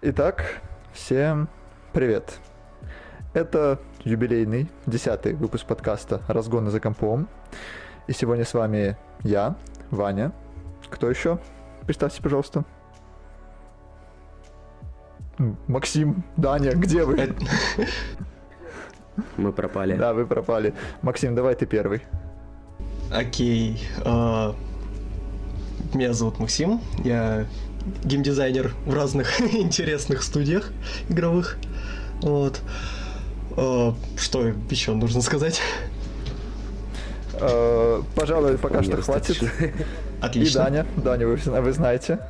Итак, всем привет. Это юбилейный, десятый выпуск подкаста «Разгоны за компом». И сегодня с вами я, Ваня. Кто еще? Представьте, пожалуйста. Максим, Даня, где вы? Мы пропали. Да, вы пропали. Максим, давай ты первый. Окей. А, меня зовут Максим. Я геймдизайнер в разных интересных студиях игровых. Вот. А, что еще нужно сказать? А, пожалуй, пока что хватит. Отлично. И Даня. Даня, вы, вы знаете.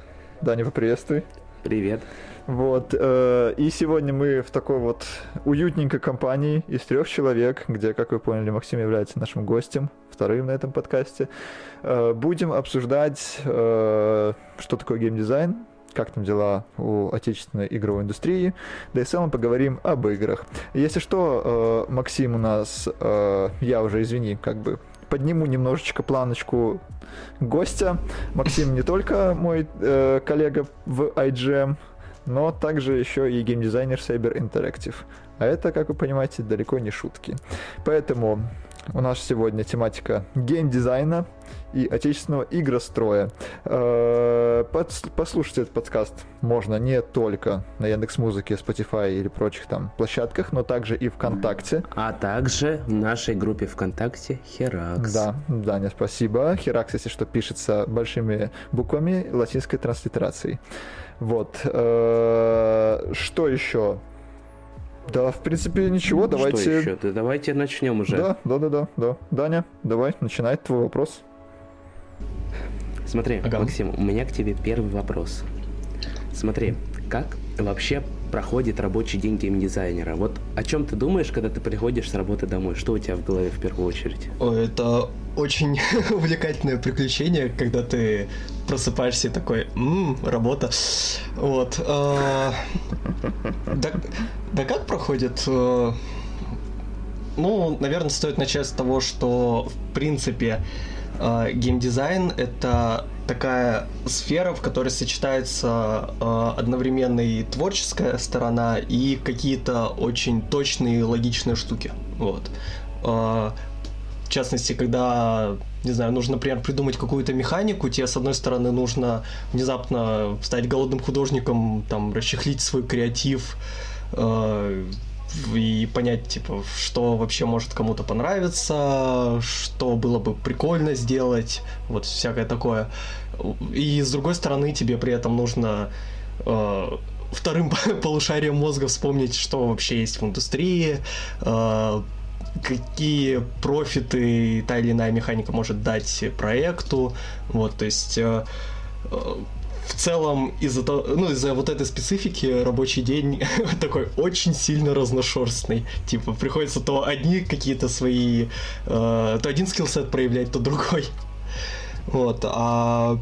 Даня, поприветствуй. Привет. Вот. Э, и сегодня мы в такой вот уютненькой компании из трех человек, где, как вы поняли, Максим является нашим гостем, вторым на этом подкасте. Э, будем обсуждать, э, что такое геймдизайн, как там дела у отечественной игровой индустрии, да и в целом поговорим об играх. Если что, Максим у нас, я уже, извини, как бы подниму немножечко планочку гостя. Максим не только мой э, коллега в IGM, но также еще и геймдизайнер Cyber Interactive. А это, как вы понимаете, далеко не шутки. Поэтому у нас сегодня тематика геймдизайна и отечественного игростроя. Э, послушать этот подкаст можно не только на Яндекс Музыке, Spotify или прочих там площадках, но также и ВКонтакте. А также в нашей группе ВКонтакте Херакс. Да, Даня, спасибо. Херакс, если что, пишется большими буквами латинской транслитерацией. Вот. Э, что еще? Да, в принципе, ничего, давайте... Что еще? Да давайте начнем уже. Да, да, да, да, да. Даня, давай, начинай твой вопрос. Смотри, ага. Максим, у меня к тебе первый вопрос. Смотри, как вообще проходит рабочий день геймдизайнера? Вот о чем ты думаешь, когда ты приходишь с работы домой? Что у тебя в голове в первую очередь? О, это очень увлекательное приключение, когда ты просыпаешься и такой, ммм, работа. Вот. Э, да, как проходит? Э, ну, наверное, стоит начать с того, что, в принципе, геймдизайн — это такая сфера, в которой сочетается э, одновременно и творческая сторона, и какие-то очень точные логичные штуки. Вот. Э, в частности, когда, не знаю, нужно, например, придумать какую-то механику, тебе, с одной стороны, нужно внезапно стать голодным художником, там, расчехлить свой креатив, э, и понять, типа, что вообще может кому-то понравиться, что было бы прикольно сделать, вот всякое такое. И с другой стороны, тебе при этом нужно э, вторым полушарием мозга вспомнить, что вообще есть в индустрии, э, какие профиты та или иная механика может дать проекту. Вот, то есть э, э, в целом из-за того, ну, из-за вот этой специфики рабочий день такой очень сильно разношерстный. Типа приходится то одни какие-то свои, э, то один скиллсет проявлять, то другой. Вот, а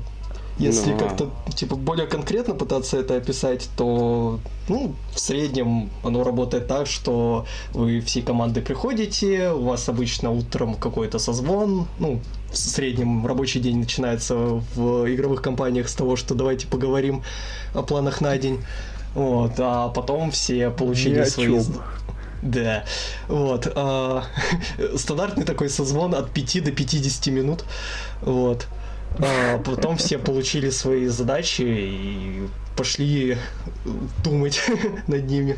если Но... как-то типа более конкретно пытаться это описать, то ну, в среднем оно работает так, что вы всей командой приходите, у вас обычно утром какой-то созвон, ну, в среднем рабочий день начинается в игровых компаниях с того, что давайте поговорим о планах на день. Вот, а потом все получили свои... Да, вот. А, стандартный такой созвон от 5 до 50 минут. Вот. А потом все получили свои задачи и пошли думать над ними.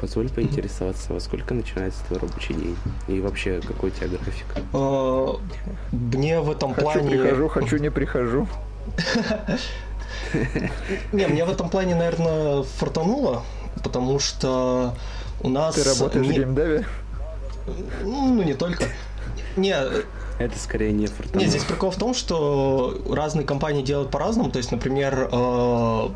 Позволь поинтересоваться, во сколько начинается твой рабочий день? И вообще, какой у тебя график? А, мне в этом хочу плане... Хочу прихожу, хочу не прихожу. Не, мне в этом плане, наверное, фартануло, потому что у нас... Ты работаешь в геймдеве? Ну, не только. Не, это скорее не фортуна. Нет, здесь прикол в том, что разные компании делают по-разному. То есть, например, э,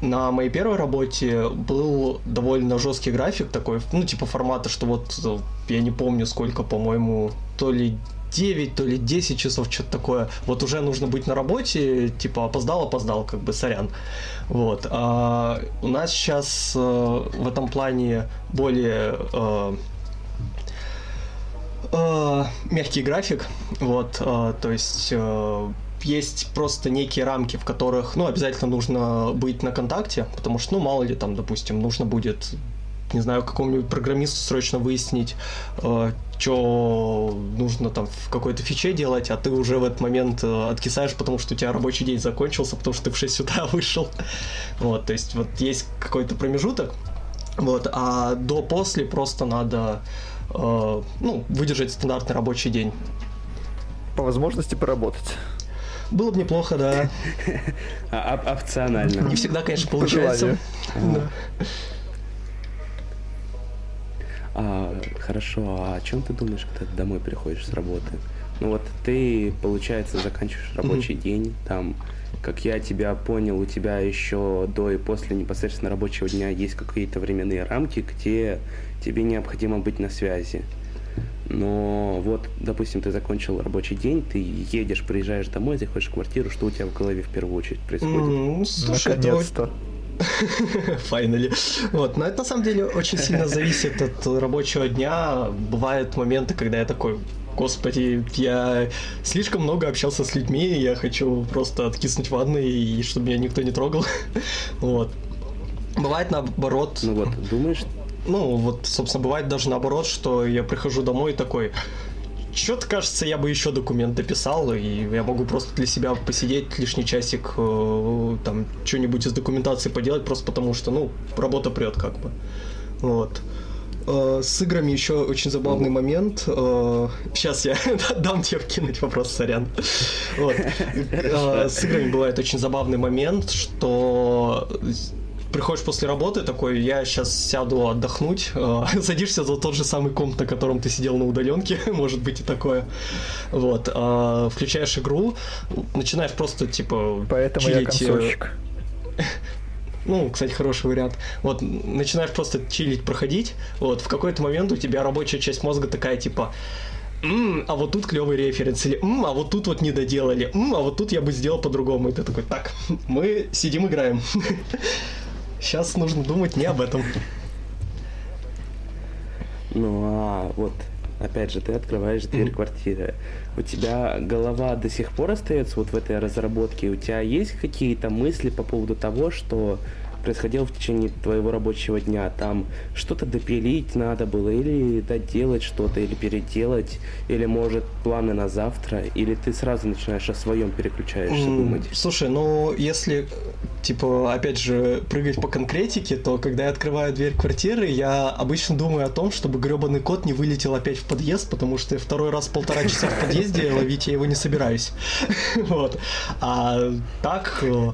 на моей первой работе был довольно жесткий график такой, ну, типа формата, что вот э, я не помню сколько, по-моему, то ли 9, то ли 10 часов, что-то такое. Вот уже нужно быть на работе, типа опоздал, опоздал, как бы сорян. Вот. А у нас сейчас э, в этом плане более э, мягкий график, вот, э, то есть есть просто некие рамки, в которых, ну, обязательно нужно быть на контакте, потому что, ну, мало ли там, допустим, нужно будет не знаю, какому-нибудь программисту срочно выяснить, э, что нужно там в какой-то фиче делать, а ты уже в этот момент э, откисаешь, потому что у тебя рабочий день закончился, потому что ты в 6 утра вышел. Вот, то есть вот есть какой-то промежуток, вот, а до-после просто надо, э, ну, выдержать стандартный рабочий день. По возможности поработать. Было бы неплохо, да. А, опционально. Не всегда, конечно, получается. А, хорошо, а о чем ты думаешь, когда ты домой приходишь с работы? Ну вот ты, получается, заканчиваешь рабочий mm-hmm. день, там, как я тебя понял, у тебя еще до и после непосредственно рабочего дня есть какие-то временные рамки, где тебе необходимо быть на связи. Но вот, допустим, ты закончил рабочий день, ты едешь, приезжаешь домой, заходишь в квартиру, что у тебя в голове в первую очередь происходит? Mm, слушай, Наконец-то. Finally. Вот, но это на самом деле очень сильно зависит от рабочего дня. Бывают моменты, когда я такой, господи, я слишком много общался с людьми, я хочу просто откиснуть ванны и чтобы меня никто не трогал. Вот. Бывает наоборот. Ну вот, думаешь? Ну, вот, собственно, бывает даже наоборот, что я прихожу домой такой, что-то, кажется, я бы еще документы писал, и я могу просто для себя посидеть лишний часик, э, там, что-нибудь из документации поделать, просто потому что, ну, работа прет как бы. Вот. Э, с играми еще очень забавный момент. Сейчас э, я дам тебе вкинуть вопрос, сорян. Вот. С играми бывает очень забавный момент, что приходишь после работы такой, я сейчас сяду отдохнуть, э, садишься за тот же самый комп, на котором ты сидел на удаленке, может быть и такое. Вот, э, включаешь игру, начинаешь просто типа Поэтому чилить, я консольщик. Ну, кстати, хороший вариант. Вот, начинаешь просто чилить, проходить, вот, в какой-то момент у тебя рабочая часть мозга такая, типа, М, а вот тут клевый референс, или М, а вот тут вот не доделали, М, а вот тут я бы сделал по-другому. И ты такой, так, мы сидим, играем. Сейчас нужно думать не об этом. Ну а вот, опять же, ты открываешь дверь mm-hmm. квартиры. У тебя голова до сих пор остается вот в этой разработке? У тебя есть какие-то мысли по поводу того, что происходило в течение твоего рабочего дня. Там что-то допилить надо было, или доделать что-то, или переделать, или, может, планы на завтра, или ты сразу начинаешь о своем переключаешься думать? Слушай, ну, если, типа, опять же, прыгать по конкретике, то когда я открываю дверь квартиры, я обычно думаю о том, чтобы гребаный кот не вылетел опять в подъезд, потому что второй раз полтора часа в подъезде ловить я его не собираюсь. Вот. А так э,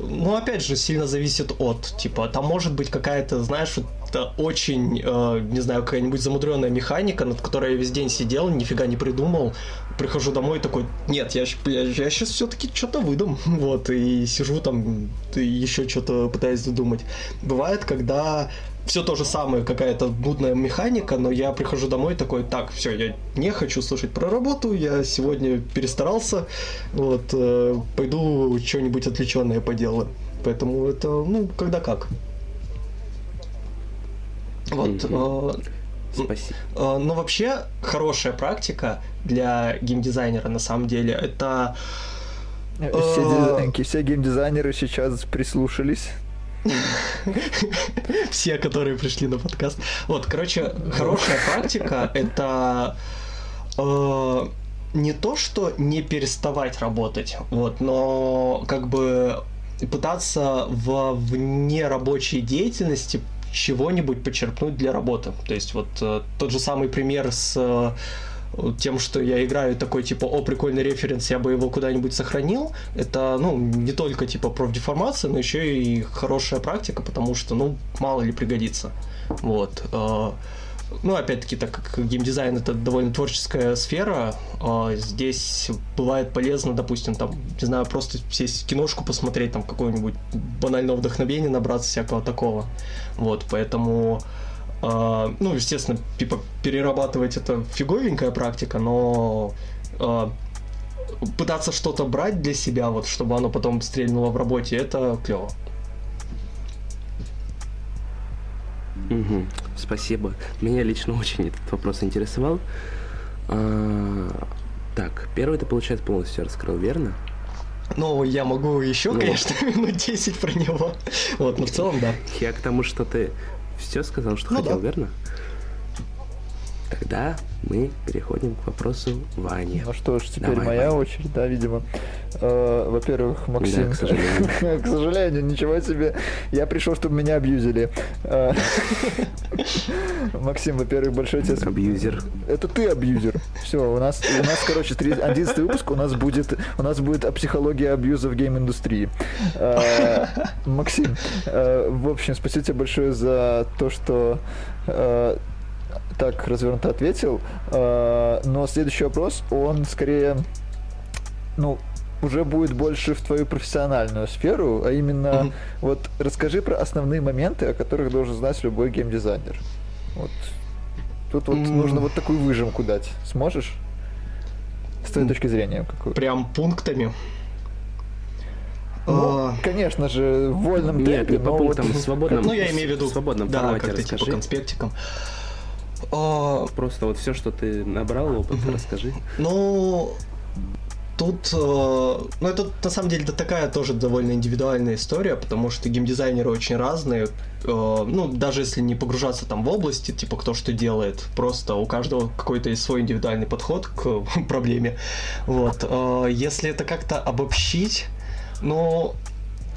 ну, опять же, сильно зависит от, типа, там может быть какая-то, знаешь, это очень, э, не знаю, какая-нибудь замудренная механика, над которой я весь день сидел, нифига не придумал. Прихожу домой такой, нет, я, я, я сейчас все-таки что-то выдам, вот, и сижу там, и еще что-то пытаюсь додумать. Бывает, когда все то же самое, какая-то нудная механика, но я прихожу домой такой, так, все, я не хочу слушать про работу, я сегодня перестарался, вот, э, пойду что-нибудь отвлеченное поделаю. Поэтому это, ну, когда как. Вот. Mm-hmm. Э, Спасибо. Э, но вообще хорошая практика для геймдизайнера на самом деле это все, э... все геймдизайнеры сейчас прислушались Все, которые пришли на подкаст. Вот, короче, хорошая практика — это э, не то, что не переставать работать, вот, но как бы пытаться в вне рабочей деятельности чего-нибудь почерпнуть для работы. То есть вот э, тот же самый пример с тем, что я играю такой, типа, о, прикольный референс, я бы его куда-нибудь сохранил, это, ну, не только, типа, профдеформация, но еще и хорошая практика, потому что, ну, мало ли пригодится. Вот. А, ну, опять-таки, так как геймдизайн это довольно творческая сфера, а, здесь бывает полезно, допустим, там, не знаю, просто сесть киношку посмотреть, там, какое-нибудь банальное вдохновение набраться всякого такого. Вот, поэтому ну, естественно, типа, перерабатывать это фиговенькая практика, но а, пытаться что-то брать для себя, вот, чтобы оно потом стрельнуло в работе, это клево. Угу, спасибо. Меня лично очень этот вопрос интересовал. А, так, первый ты, получается, полностью раскрыл, верно? Ну, я могу еще, ну. конечно, минут 10 про него. Вот, но в целом, да. Я к тому, что ты все сказал, что ну, хотел, да. верно? Тогда мы переходим к вопросу Вани. Ну что ж, теперь Давай, моя Ваня. очередь, да, видимо. Э, во-первых, Максим, да, к сожалению. к сожалению, ничего себе. Я пришел, чтобы меня абьюзили. Э, Максим, во-первых, большой тебе... Абьюзер. Это ты абьюзер. Все, у нас, у нас, короче, 11 выпуск у нас будет, у нас будет о психологии абьюза в гейм-индустрии. Э, Максим, в общем, спасибо тебе большое за то, что так развернуто ответил. Э, но следующий вопрос, он скорее, ну, уже будет больше в твою профессиональную сферу, а именно mm-hmm. вот расскажи про основные моменты, о которых должен знать любой геймдизайнер. Вот тут вот mm-hmm. нужно вот такую выжимку дать. Сможешь? С твоей mm-hmm. точки зрения какую? Прям пунктами. Ну, а... конечно же, в вольном Нет, темпе, по пунктам, вот... свободном, ну, я имею в виду, свободном да, формате как-то типа конспектиком. А... Просто вот все, что ты набрал опыт, угу. расскажи. Ну, Тут, э, ну это на самом деле такая тоже довольно индивидуальная история, потому что геймдизайнеры очень разные. Э, ну, даже если не погружаться там в области, типа кто что делает, просто у каждого какой-то свой индивидуальный подход к проблеме. Вот. Э, если это как-то обобщить, ну,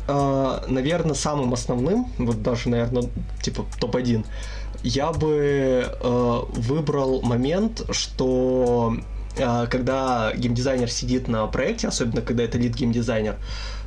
наверное, самым основным, вот даже, наверное, типа топ-1, я бы э, выбрал момент, что э, когда геймдизайнер сидит на проекте, особенно когда это лид геймдизайнер, Э,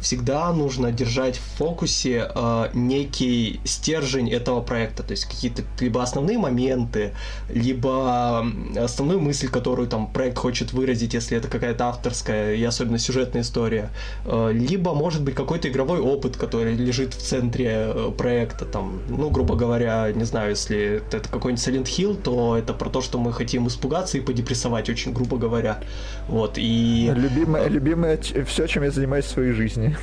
всегда нужно держать в фокусе э, некий стержень этого проекта, то есть какие-то либо основные моменты, либо основную мысль, которую там проект хочет выразить, если это какая-то авторская и особенно сюжетная история, э, либо может быть какой-то игровой опыт, который лежит в центре проекта, там, ну, грубо говоря, не знаю, если это какой-нибудь Silent Hill, то это про то, что мы хотим испугаться и подепрессовать, очень грубо говоря, вот, и... Любимое, любимое все, чем я занимаюсь своей жизни.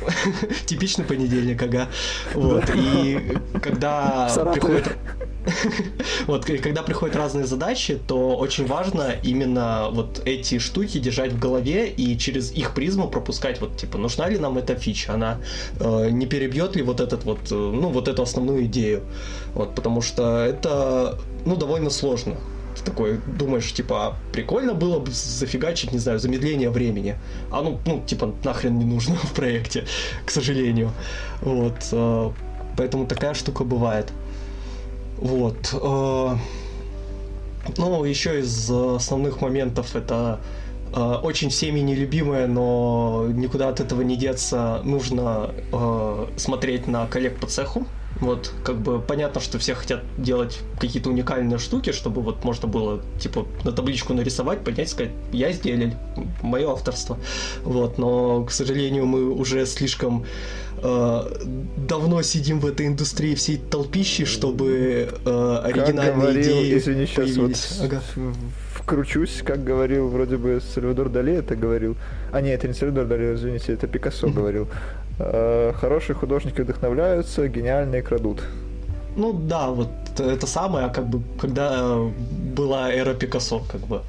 Типичный понедельник, ага. Вот, и когда приходят... Вот, и когда приходят разные задачи, то очень важно именно вот эти штуки держать в голове и через их призму пропускать, вот, типа, нужна ли нам эта фича, она э, не перебьет ли вот этот вот, э, ну, вот эту основную идею. Вот, потому что это, ну, довольно сложно такой думаешь, типа, а прикольно было бы зафигачить, не знаю, замедление времени. А ну, ну, типа, нахрен не нужно в проекте, к сожалению. Вот. Э, поэтому такая штука бывает. Вот. Э, ну, еще из основных моментов это э, очень всеми нелюбимое, но никуда от этого не деться. Нужно смотреть на коллег по цеху, вот, как бы понятно, что все хотят делать какие-то уникальные штуки, чтобы вот можно было, типа, на табличку нарисовать, поднять, сказать, я сделал, мое авторство. Вот, но, к сожалению, мы уже слишком э, давно сидим в этой индустрии всей толпищи, чтобы э, оригинальные как говорил, идеи извини, сейчас вот ага. вкручусь, как говорил вроде бы Сальвадор Дали это говорил. А нет, это не Сальвадор Дали, извините, это Пикассо говорил. Э, хорошие художники вдохновляются, гениальные крадут. Ну да, вот это самое, как бы, когда была эра Пикассо, как бы,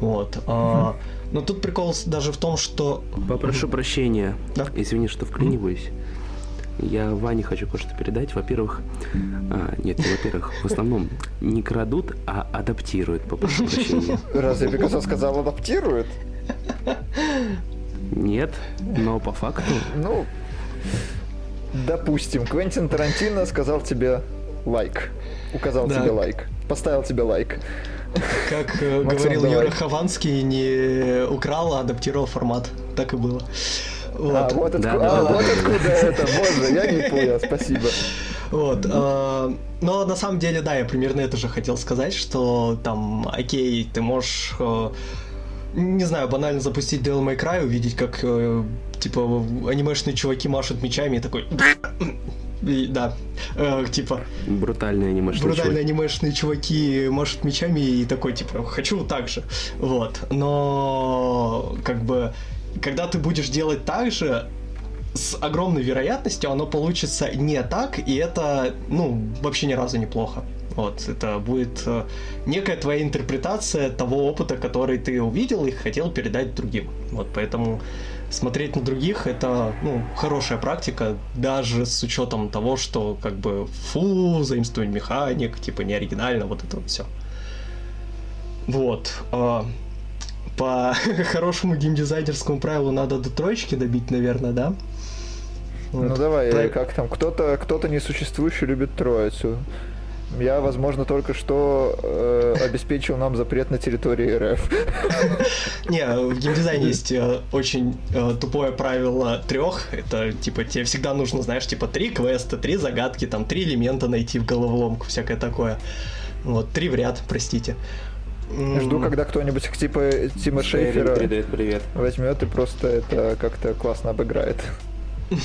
вот. А, но тут прикол даже в том, что... Попрошу прощения, да? извини, что вклиниваюсь. Я Ване хочу кое-что передать. Во-первых, а, нет, не во-первых, в основном не крадут, а адаптируют, попрошу прощения. Разве Пикассо сказал адаптирует? Нет, но по факту... Ну, Допустим, Квентин Тарантино сказал тебе лайк. Указал да. тебе лайк. Поставил тебе лайк. Как э, говорил давай. Юра Хованский, не украл, а адаптировал формат. Так и было. Вот. А, вот, откуда, да, а, да, вот да, откуда это, боже, я не понял, спасибо. Вот, э, но на самом деле, да, я примерно это же хотел сказать, что там, окей, ты можешь э, не знаю, банально запустить Devil May Cry, увидеть, как, э, типа, анимешные чуваки машут мечами и такой... И, да, э, типа... Брутальные анимешные Брутальные чуваки. анимешные чуваки машут мечами и такой, типа, хочу так же. Вот. Но, как бы, когда ты будешь делать так же, с огромной вероятностью оно получится не так, и это, ну, вообще ни разу неплохо. Вот, это будет э, некая твоя интерпретация того опыта, который ты увидел и хотел передать другим. Вот, поэтому смотреть на других это ну, хорошая практика, даже с учетом того, что как бы фу, заимствование механик, типа не оригинально, вот это вот все. Вот. А, по хорошему геймдизайнерскому правилу надо до троечки добить, наверное, да? Вот. Ну давай, Про... как там, кто-то кто-то несуществующий любит троицу. Я, возможно, только что э, обеспечил нам запрет на территории РФ. Не, в геймдизайне есть э, очень э, тупое правило трех. Это типа тебе всегда нужно, знаешь, типа три квеста, три загадки, там три элемента найти в головоломку, всякое такое. Вот, три в ряд, простите. Жду, когда кто-нибудь типа Тима Шейфера привет. возьмет и просто это как-то классно обыграет.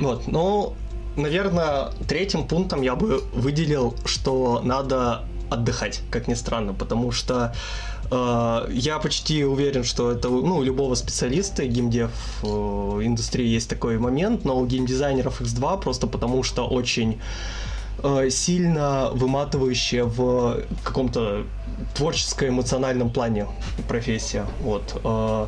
Вот, ну, наверное, третьим пунктом я бы выделил, что надо отдыхать, как ни странно, потому что э, я почти уверен, что это ну, у любого специалиста геймдев э, индустрии есть такой момент, но у геймдизайнеров X2 просто потому что очень э, сильно выматывающая в каком-то творческо-эмоциональном плане профессия. Вот. Э,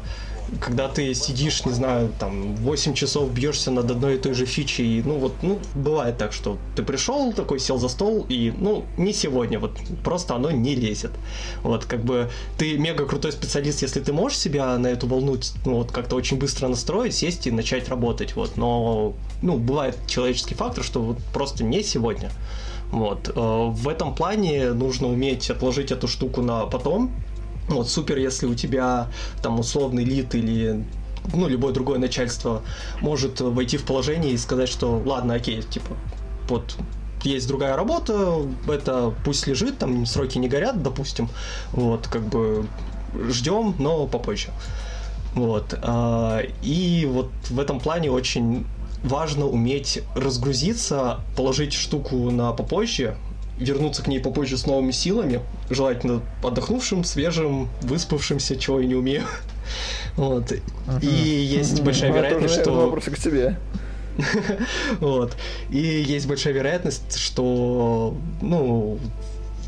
когда ты сидишь, не знаю, там, 8 часов бьешься над одной и той же фичей, ну, вот, ну, бывает так, что ты пришел такой, сел за стол, и, ну, не сегодня, вот, просто оно не лезет. Вот, как бы, ты мега крутой специалист, если ты можешь себя на эту волну, ну, вот, как-то очень быстро настроить, сесть и начать работать, вот, но, ну, бывает человеческий фактор, что вот просто не сегодня. Вот. Э, в этом плане нужно уметь отложить эту штуку на потом, вот, супер, если у тебя там условный лид или ну, любое другое начальство может войти в положение и сказать, что ладно, окей, типа, вот есть другая работа, это пусть лежит, там сроки не горят, допустим, вот, как бы ждем, но попозже. Вот. А, и вот в этом плане очень важно уметь разгрузиться, положить штуку на попозже, вернуться к ней попозже с новыми силами, желательно отдохнувшим, свежим, выспавшимся, чего я не умею. Вот. И есть большая вероятность, что... Вопросы к тебе. Вот. И есть большая вероятность, что, ну,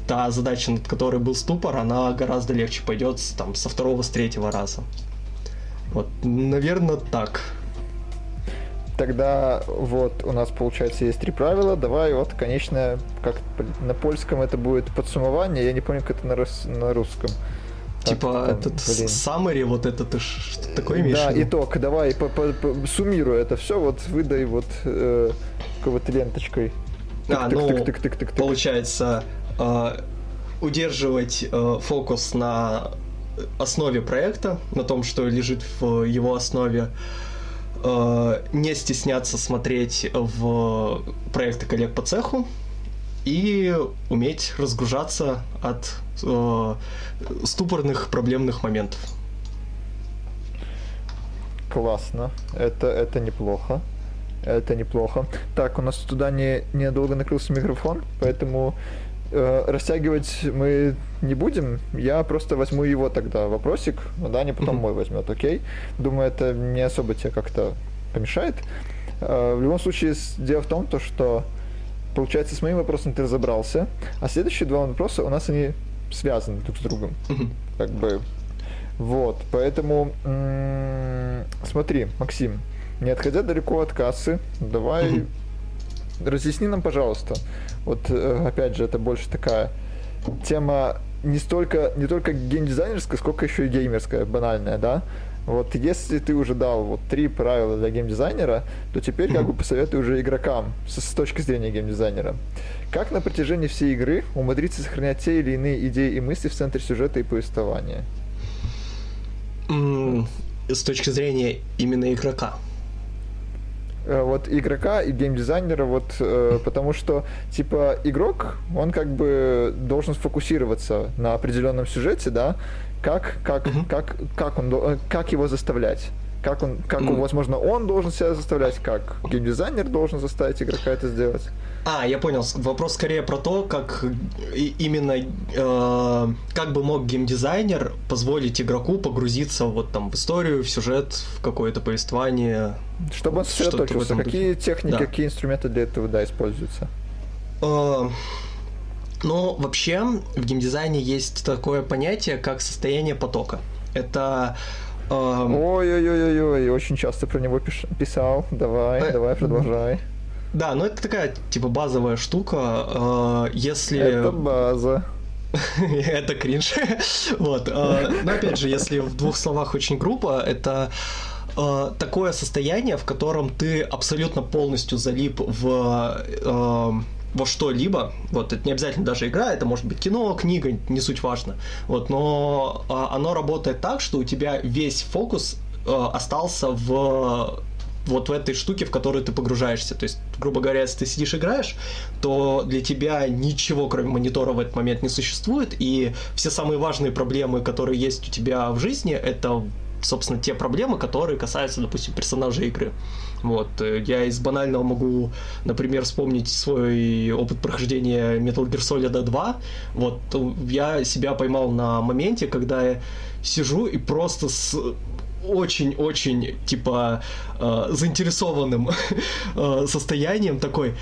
та задача, над которой был ступор, она гораздо легче пойдет там со второго, с третьего раза. Вот, наверное, так тогда вот у нас получается есть три правила. Давай вот, конечно, как на польском это будет подсумование, я не помню, как это на, рус, на русском. Типа там, этот блин. summary, вот это ты что такое имеешь? Да, итог, давай по -по -по суммируй это все, вот выдай вот э, какой-то ленточкой. А, ну, получается, э, удерживать э, фокус на основе проекта, на том, что лежит в его основе, э, не стесняться смотреть в проекты коллег по цеху и уметь разгружаться от э, ступорных проблемных моментов. Классно. Это, это неплохо. Это неплохо. Так, у нас туда не, недолго накрылся микрофон, поэтому э, растягивать мы не будем. Я просто возьму его тогда вопросик, а Даня потом mm-hmm. мой возьмет, окей? Думаю, это не особо тебе как-то помешает. Э, в любом случае, дело в том, то, что получается, с моим вопросом ты разобрался, а следующие два вопроса у нас они связаны друг с другом. Mm-hmm. Как бы. Вот, поэтому м- смотри, Максим, не отходя далеко от кассы, давай mm-hmm. Разъясни нам, пожалуйста, вот, э, опять же, это больше такая тема не столько, не только геймдизайнерская, сколько еще и геймерская, банальная, да? Вот если ты уже дал вот три правила для геймдизайнера, то теперь как бы посоветую уже игрокам с, с точки зрения геймдизайнера. Как на протяжении всей игры умудриться сохранять те или иные идеи и мысли в центре сюжета и повествования? С точки зрения именно игрока. Э, вот игрока и геймдизайнера, вот э, потому что типа игрок, он как бы должен сфокусироваться на определенном сюжете, да, как как угу. как как он э, как его заставлять как он, как, mm. возможно, он должен себя заставлять, как геймдизайнер должен заставить игрока это сделать. А, я понял. Вопрос скорее про то, как именно э, как бы мог геймдизайнер позволить игроку погрузиться вот там в историю, в сюжет, в какое-то повествование. Чтобы он сосредоточился. Какие техники, да. какие инструменты для этого да, используются? Э, ну, вообще в геймдизайне есть такое понятие, как состояние потока. Это Ой-ой-ой-ой, очень часто про него писал. Давай, э, давай, продолжай. Да, ну это такая, типа, базовая штука. Если... Это база. это кринж. вот. Но опять же, если в двух словах очень грубо, это такое состояние, в котором ты абсолютно полностью залип в во что-либо, вот, это не обязательно даже игра, это может быть кино, книга, не суть важно, вот, но а, оно работает так, что у тебя весь фокус а, остался в вот в этой штуке, в которую ты погружаешься. То есть, грубо говоря, если ты сидишь играешь, то для тебя ничего, кроме монитора, в этот момент не существует, и все самые важные проблемы, которые есть у тебя в жизни, это, собственно, те проблемы, которые касаются, допустим, персонажей игры. Вот. Я из банального могу, например, вспомнить свой опыт прохождения Metal Gear Solid 2. Вот. Я себя поймал на моменте, когда я сижу и просто с очень-очень, типа, э, заинтересованным э, состоянием такой,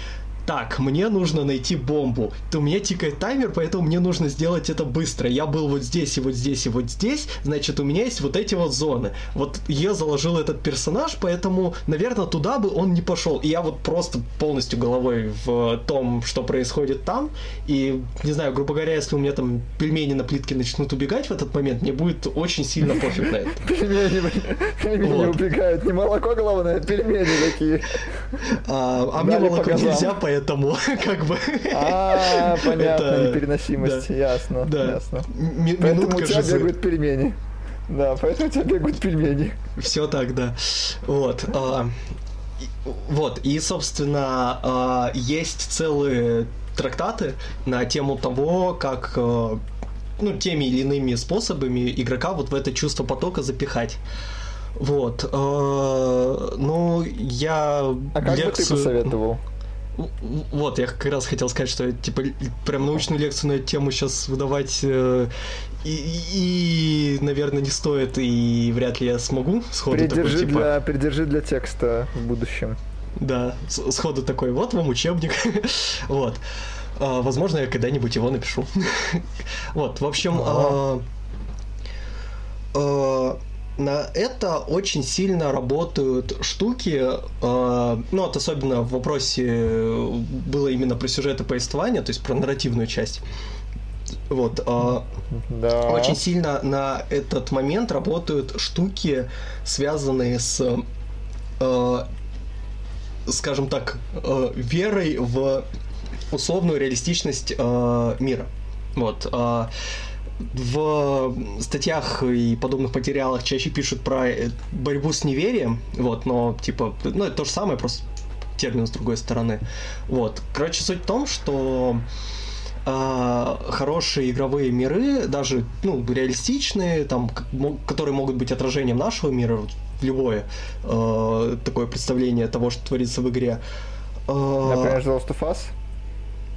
так, мне нужно найти бомбу. То у меня тикает таймер, поэтому мне нужно сделать это быстро. Я был вот здесь и вот здесь и вот здесь, значит, у меня есть вот эти вот зоны. Вот я заложил этот персонаж, поэтому, наверное, туда бы он не пошел. И я вот просто полностью головой в том, что происходит там. И, не знаю, грубо говоря, если у меня там пельмени на плитке начнут убегать в этот момент, мне будет очень сильно пофиг на это. Пельмени убегают. Не молоко главное, а пельмени такие. А мне молоко нельзя, поэтому поэтому как бы... А, понятно, непереносимость, ясно, ясно. Поэтому у тебя бегают пельмени. Да, поэтому у тебя бегают пельмени. Все так, да. Вот. А, вот, и, собственно, а, есть целые трактаты на тему того, как а, ну, теми или иными способами игрока вот в это чувство потока запихать. Вот. Ну, я... А как лекцию... бы ты посоветовал? Вот, я как раз хотел сказать, что типа прям научную лекцию на эту тему сейчас выдавать э, и, и, наверное, не стоит, и вряд ли я смогу сходу придержи такой, типа... Для, придержи для текста в будущем. Да, сходу такой, вот вам учебник. вот. А, возможно, я когда-нибудь его напишу. вот, в общем... А, а, на это очень сильно работают штуки, э, ну, вот особенно в вопросе было именно про сюжет и повествование, то есть про нарративную часть. Вот. Э, да. Очень сильно на этот момент работают штуки, связанные с, э, скажем так, э, верой в условную реалистичность э, мира. Вот. Э, в статьях и подобных материалах чаще пишут про э, борьбу с неверием, вот, но типа, ну это то же самое, просто термин с другой стороны. Вот. Короче, суть в том, что э, хорошие игровые миры, даже ну, реалистичные, там, которые могут быть отражением нашего мира, любое э, такое представление того, что творится в игре. Э, Например, The Last of Us?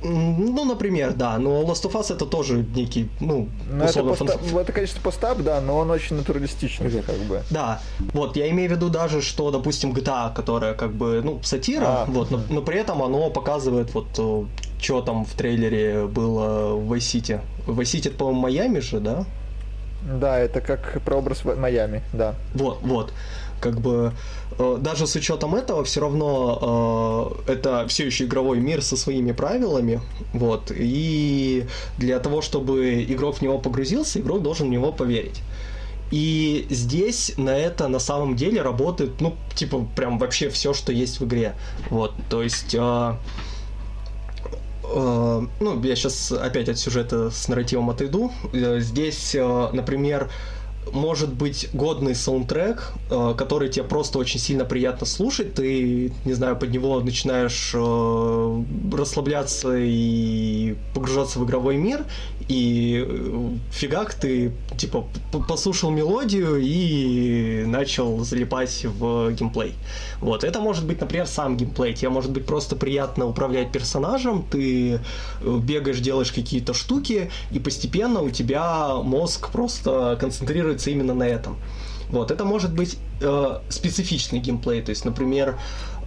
Ну, например, да. Но Last of Us это тоже некий, ну, ну это, поста... фан... это, конечно, постап, да, но он очень натуралистичный, как бы. Да. Вот, я имею в виду даже, что, допустим, GTA, которая как бы, ну, сатира, а, вот, но, но при этом оно показывает вот э, что там в трейлере было в Vice City. В Vice City, по-моему, Майами же, да? Да, это как прообраз Майами, да. Вот, вот как бы э, даже с учетом этого все равно э, это все еще игровой мир со своими правилами, вот, и для того, чтобы игрок в него погрузился, игрок должен в него поверить. И здесь на это на самом деле работает, ну, типа, прям вообще все, что есть в игре. Вот, то есть... Э, э, ну, я сейчас опять от сюжета с нарративом отойду. Э, здесь, например, может быть годный саундтрек, э, который тебе просто очень сильно приятно слушать, ты, не знаю, под него начинаешь э, расслабляться и погружаться в игровой мир, и э, фигак ты, типа, послушал мелодию и начал залипать в геймплей. Вот, это может быть, например, сам геймплей, тебе может быть просто приятно управлять персонажем, ты бегаешь, делаешь какие-то штуки, и постепенно у тебя мозг просто концентрируется концентрируется именно на этом. Вот, это может быть э, специфичный геймплей, то есть, например,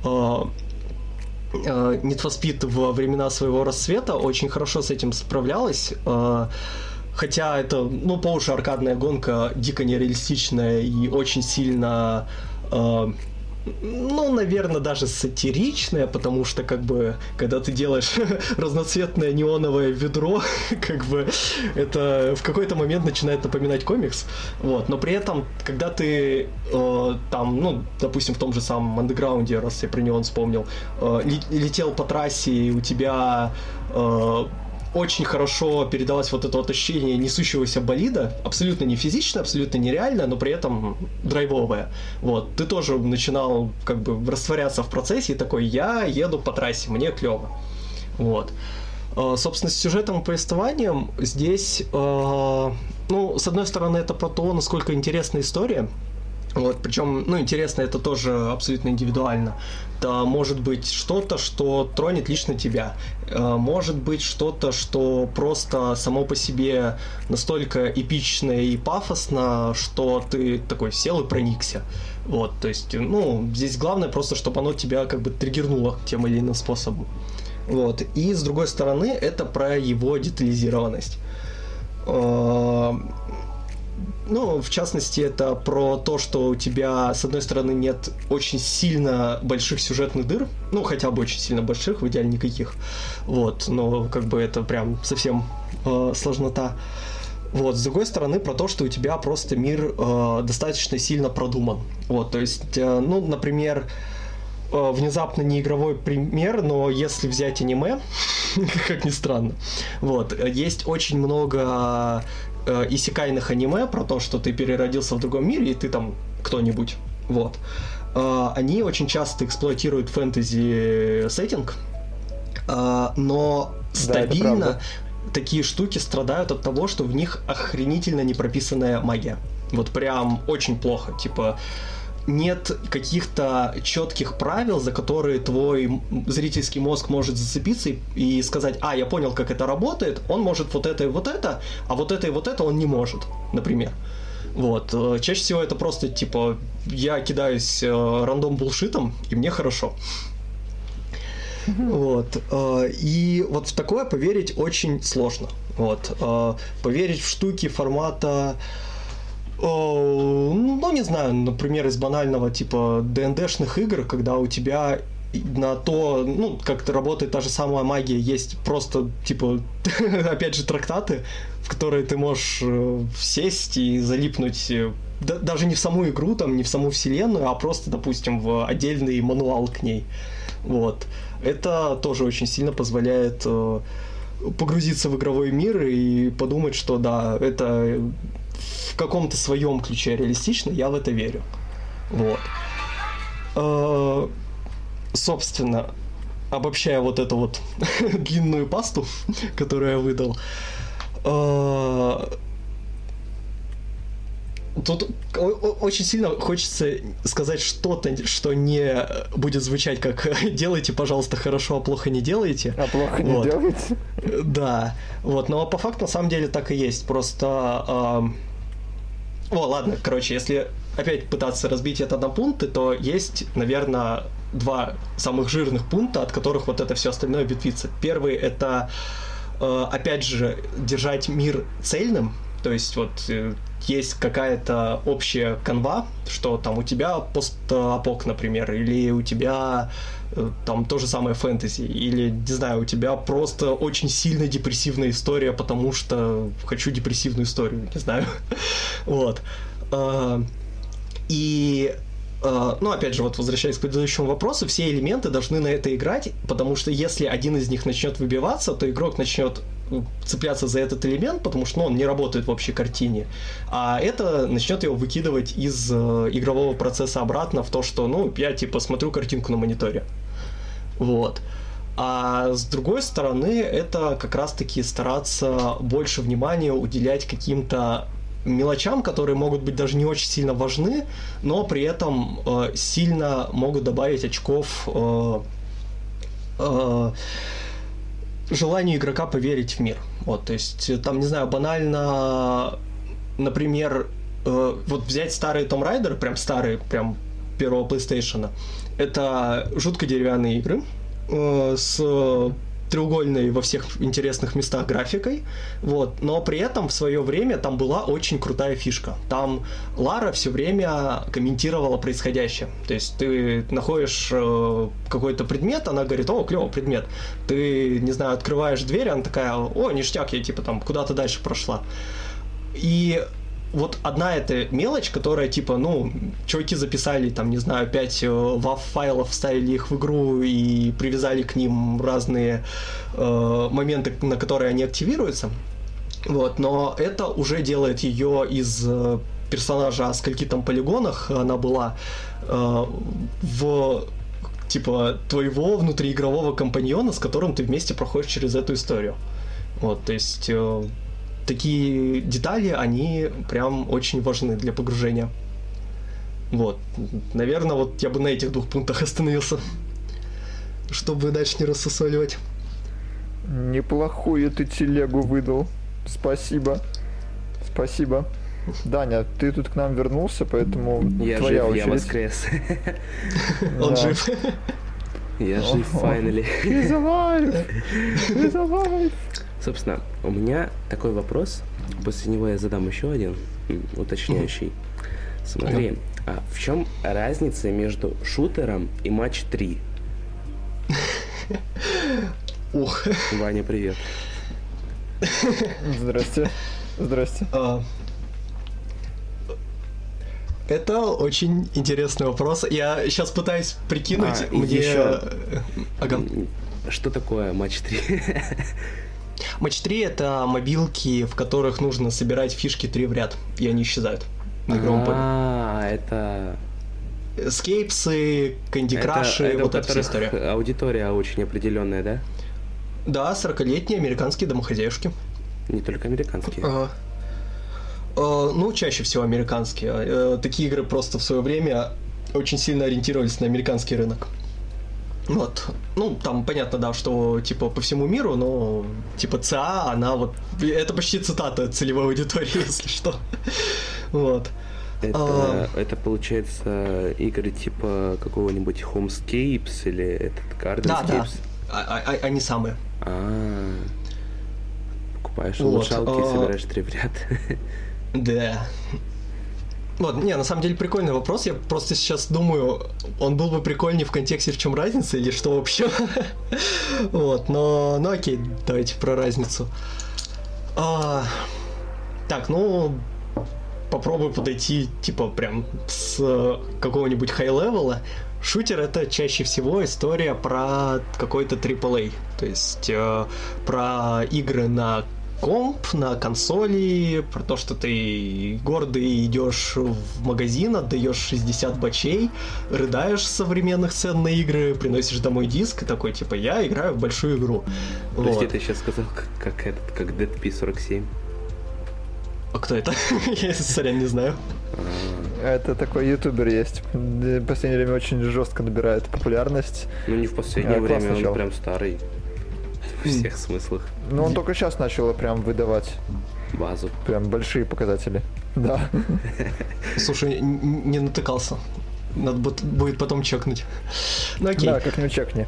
э, э, Need for Speed во времена своего рассвета очень хорошо с этим справлялась. Э, хотя это, ну, по уши аркадная гонка, дико нереалистичная и очень сильно э, ну, наверное, даже сатиричная, потому что, как бы, когда ты делаешь разноцветное неоновое ведро, как бы, это в какой-то момент начинает напоминать комикс, вот, но при этом, когда ты э, там, ну, допустим, в том же самом андеграунде, раз я про него вспомнил, э, летел по трассе, и у тебя э, очень хорошо передалось вот это вот ощущение несущегося болида, абсолютно не физично, абсолютно нереально, но при этом драйвовое. Вот, ты тоже начинал как бы растворяться в процессе и такой, я еду по трассе, мне клево. Вот. А, собственно, с сюжетом и повествованием здесь, а, ну, с одной стороны, это про то, насколько интересная история, вот, причем, ну, интересно, это тоже абсолютно индивидуально. Это может быть что-то, что тронет лично тебя. Э, может быть что-то, что просто само по себе настолько эпичное и пафосно, что ты такой сел и проникся. Вот, то есть, ну, здесь главное просто, чтобы оно тебя как бы триггернуло тем или иным способом. Вот. И с другой стороны, это про его детализированность э, ну, в частности, это про то, что у тебя, с одной стороны, нет очень сильно больших сюжетных дыр, ну, хотя бы очень сильно больших, в идеале никаких, вот, но как бы это прям совсем э, сложнота. Вот, с другой стороны, про то, что у тебя просто мир э, достаточно сильно продуман. Вот, то есть, э, ну, например, э, внезапно не игровой пример, но если взять аниме, как ни странно, вот, есть очень много э, исекайных аниме про то, что ты переродился в другом мире, и ты там кто-нибудь. Вот. Э, они очень часто эксплуатируют фэнтези сеттинг, э, но стабильно да, такие штуки страдают от того, что в них охренительно непрописанная магия. Вот прям очень плохо. Типа, нет каких-то четких правил, за которые твой зрительский мозг может зацепиться и, и сказать, а, я понял, как это работает, он может вот это и вот это, а вот это и вот это он не может, например. Вот. Э, чаще всего это просто, типа, я кидаюсь э, рандом булшитом, и мне хорошо. Вот. Э, и вот в такое поверить очень сложно. Вот. Поверить в штуки формата ну, не знаю, например, из банального типа ДНДшных игр, когда у тебя на то, ну, как работает та же самая магия, есть просто, типа, опять же, трактаты, в которые ты можешь э, сесть и залипнуть э, да, даже не в саму игру, там, не в саму вселенную, а просто, допустим, в отдельный мануал к ней. Вот. Это тоже очень сильно позволяет э, погрузиться в игровой мир и подумать, что да, это в каком-то своем ключе реалистично, я в это верю. Вот. Э, собственно, обобщая вот эту вот длинную пасту, которую я выдал, э, Тут очень сильно хочется сказать что-то, что не будет звучать как «делайте, пожалуйста, хорошо, а плохо не делайте». А плохо не вот. делайте? Да. Вот, но по факту на самом деле так и есть. Просто о, ладно, короче, если опять пытаться разбить это на пункты, то есть, наверное, два самых жирных пункта, от которых вот это все остальное ветвится. Первый это, э, опять же, держать мир цельным, то есть вот э, есть какая-то общая канва, что там у тебя постапок, например, или у тебя э, там то же самое фэнтези, или, не знаю, у тебя просто очень сильно депрессивная история, потому что хочу депрессивную историю, не знаю. вот. А, и а, ну, опять же, вот возвращаясь к предыдущему вопросу, все элементы должны на это играть, потому что если один из них начнет выбиваться, то игрок начнет цепляться за этот элемент, потому что ну, он не работает в общей картине, а это начнет его выкидывать из э, игрового процесса обратно в то, что, ну, я типа смотрю картинку на мониторе. Вот. А с другой стороны, это как раз-таки стараться больше внимания уделять каким-то мелочам, которые могут быть даже не очень сильно важны, но при этом э, сильно могут добавить очков э, э, желанию игрока поверить в мир. Вот, то есть, э, там, не знаю, банально, например, э, вот взять старые Tomb Raider, прям старые, прям первого PlayStation, это жутко деревянные игры э, с треугольной во всех интересных местах графикой, вот, но при этом в свое время там была очень крутая фишка. Там Лара все время комментировала происходящее. То есть ты находишь э, какой-то предмет, она говорит, о, клевый предмет. Ты, не знаю, открываешь дверь, она такая, о, ништяк, я типа там куда-то дальше прошла. И вот одна эта мелочь, которая типа, ну, чуваки записали, там, не знаю, 5 WAV-файлов, вставили их в игру и привязали к ним разные э, моменты, на которые они активируются. Вот, но это уже делает ее из э, персонажа о скольки там полигонах она была э, в типа твоего внутриигрового компаньона, с которым ты вместе проходишь через эту историю. Вот, то есть э, такие детали, они прям очень важны для погружения. Вот. Наверное, вот я бы на этих двух пунктах остановился, чтобы дальше не рассусоливать. Неплохую ты телегу выдал. Спасибо. Спасибо. Даня, ты тут к нам вернулся, поэтому я твоя жив, очередь. Я воскрес. Он жив. Я жив, finally. He's alive! He's alive! Собственно, у меня такой вопрос. После него я задам еще один уточняющий. Смотри, а в чем разница между шутером и матч 3? Ух. Ваня, привет. Здрасте. Здрасте. А, это очень интересный вопрос. Я сейчас пытаюсь прикинуть. А, мне... еще... Ага. Что такое матч 3? Матч 3 это мобилки, в которых нужно собирать фишки 3 в ряд, и они исчезают на игровом поле. А, это... Скейпсы, Candy Crush, вот эта вся история. Аудитория очень определенная, да? Да, 40-летние американские домохозяюшки. Не только американские. Ага. Uh, ну, чаще всего американские. Uh, такие игры просто в свое время очень сильно ориентировались на американский рынок. Вот. Ну, там понятно, да, что типа по всему миру, но типа ЦА, она вот. Это почти цитата целевой аудитории, если что. Вот. Это, а... это получается игры типа какого-нибудь Homescapes или этот Gardenscapes? Да, да. А, а, они самые. А, покупаешь вот. улучшалки и собираешь три в ряд. Да. Вот, не, на самом деле прикольный вопрос. Я просто сейчас думаю, он был бы прикольнее в контексте, в чем разница или что вообще. вот, но, ну окей, давайте про разницу. А, так, ну, попробую подойти, типа, прям с какого-нибудь high-level а. Шутер это чаще всего история про какой-то AAA, то есть э, про игры на комп, на консоли, про то, что ты гордый идешь в магазин, отдаешь 60 бачей, рыдаешь современных цен на игры, приносишь домой диск и такой, типа, я играю в большую игру. Подожди, вот. ты сейчас сказал, как, как этот, как Dead P47. А кто это? Я, сорян, не знаю. А. Это такой ютубер есть. В последнее время очень жестко набирает популярность. Ну не в последнее а, время, он прям старый в всех смыслах. Ну, он только сейчас начал прям выдавать базу. Прям большие показатели. Да. Слушай, не натыкался. Надо будет потом чекнуть. Ну окей. Да, как не чекни.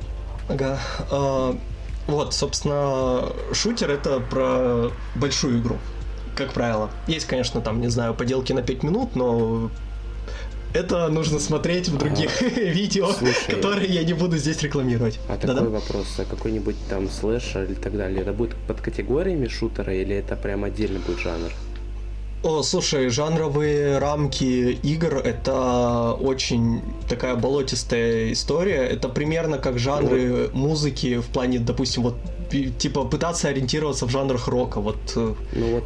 Ага. А, вот, собственно, шутер это про большую игру, как правило. Есть, конечно, там, не знаю, поделки на 5 минут, но это нужно смотреть в других а, видео, слушай, которые я не буду здесь рекламировать. А Да-да? такой вопрос, а какой-нибудь там слэшер или так далее, это будет под категориями шутера или это прям отдельно будет жанр? О, слушай, жанровые рамки игр это очень такая болотистая история. Это примерно как жанры вот. музыки в плане, допустим, вот типа пытаться ориентироваться в жанрах рока. Вот, ну, вот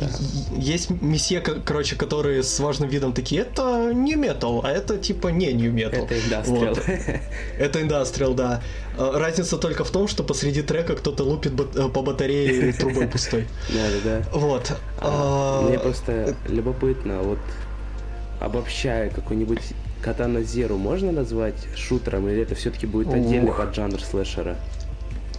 да. Есть месье, короче, которые с важным видом такие, это не метал, а это типа не new metal. Это индастриал. Вот. Это индастриал, да. А, разница только в том, что посреди трека кто-то лупит э, по батарее трубой пустой. Да, да, да. Вот. А, мне просто любопытно, вот обобщая какой-нибудь Катана Зеру можно назвать шутером, или это все-таки будет отдельный поджанр слэшера?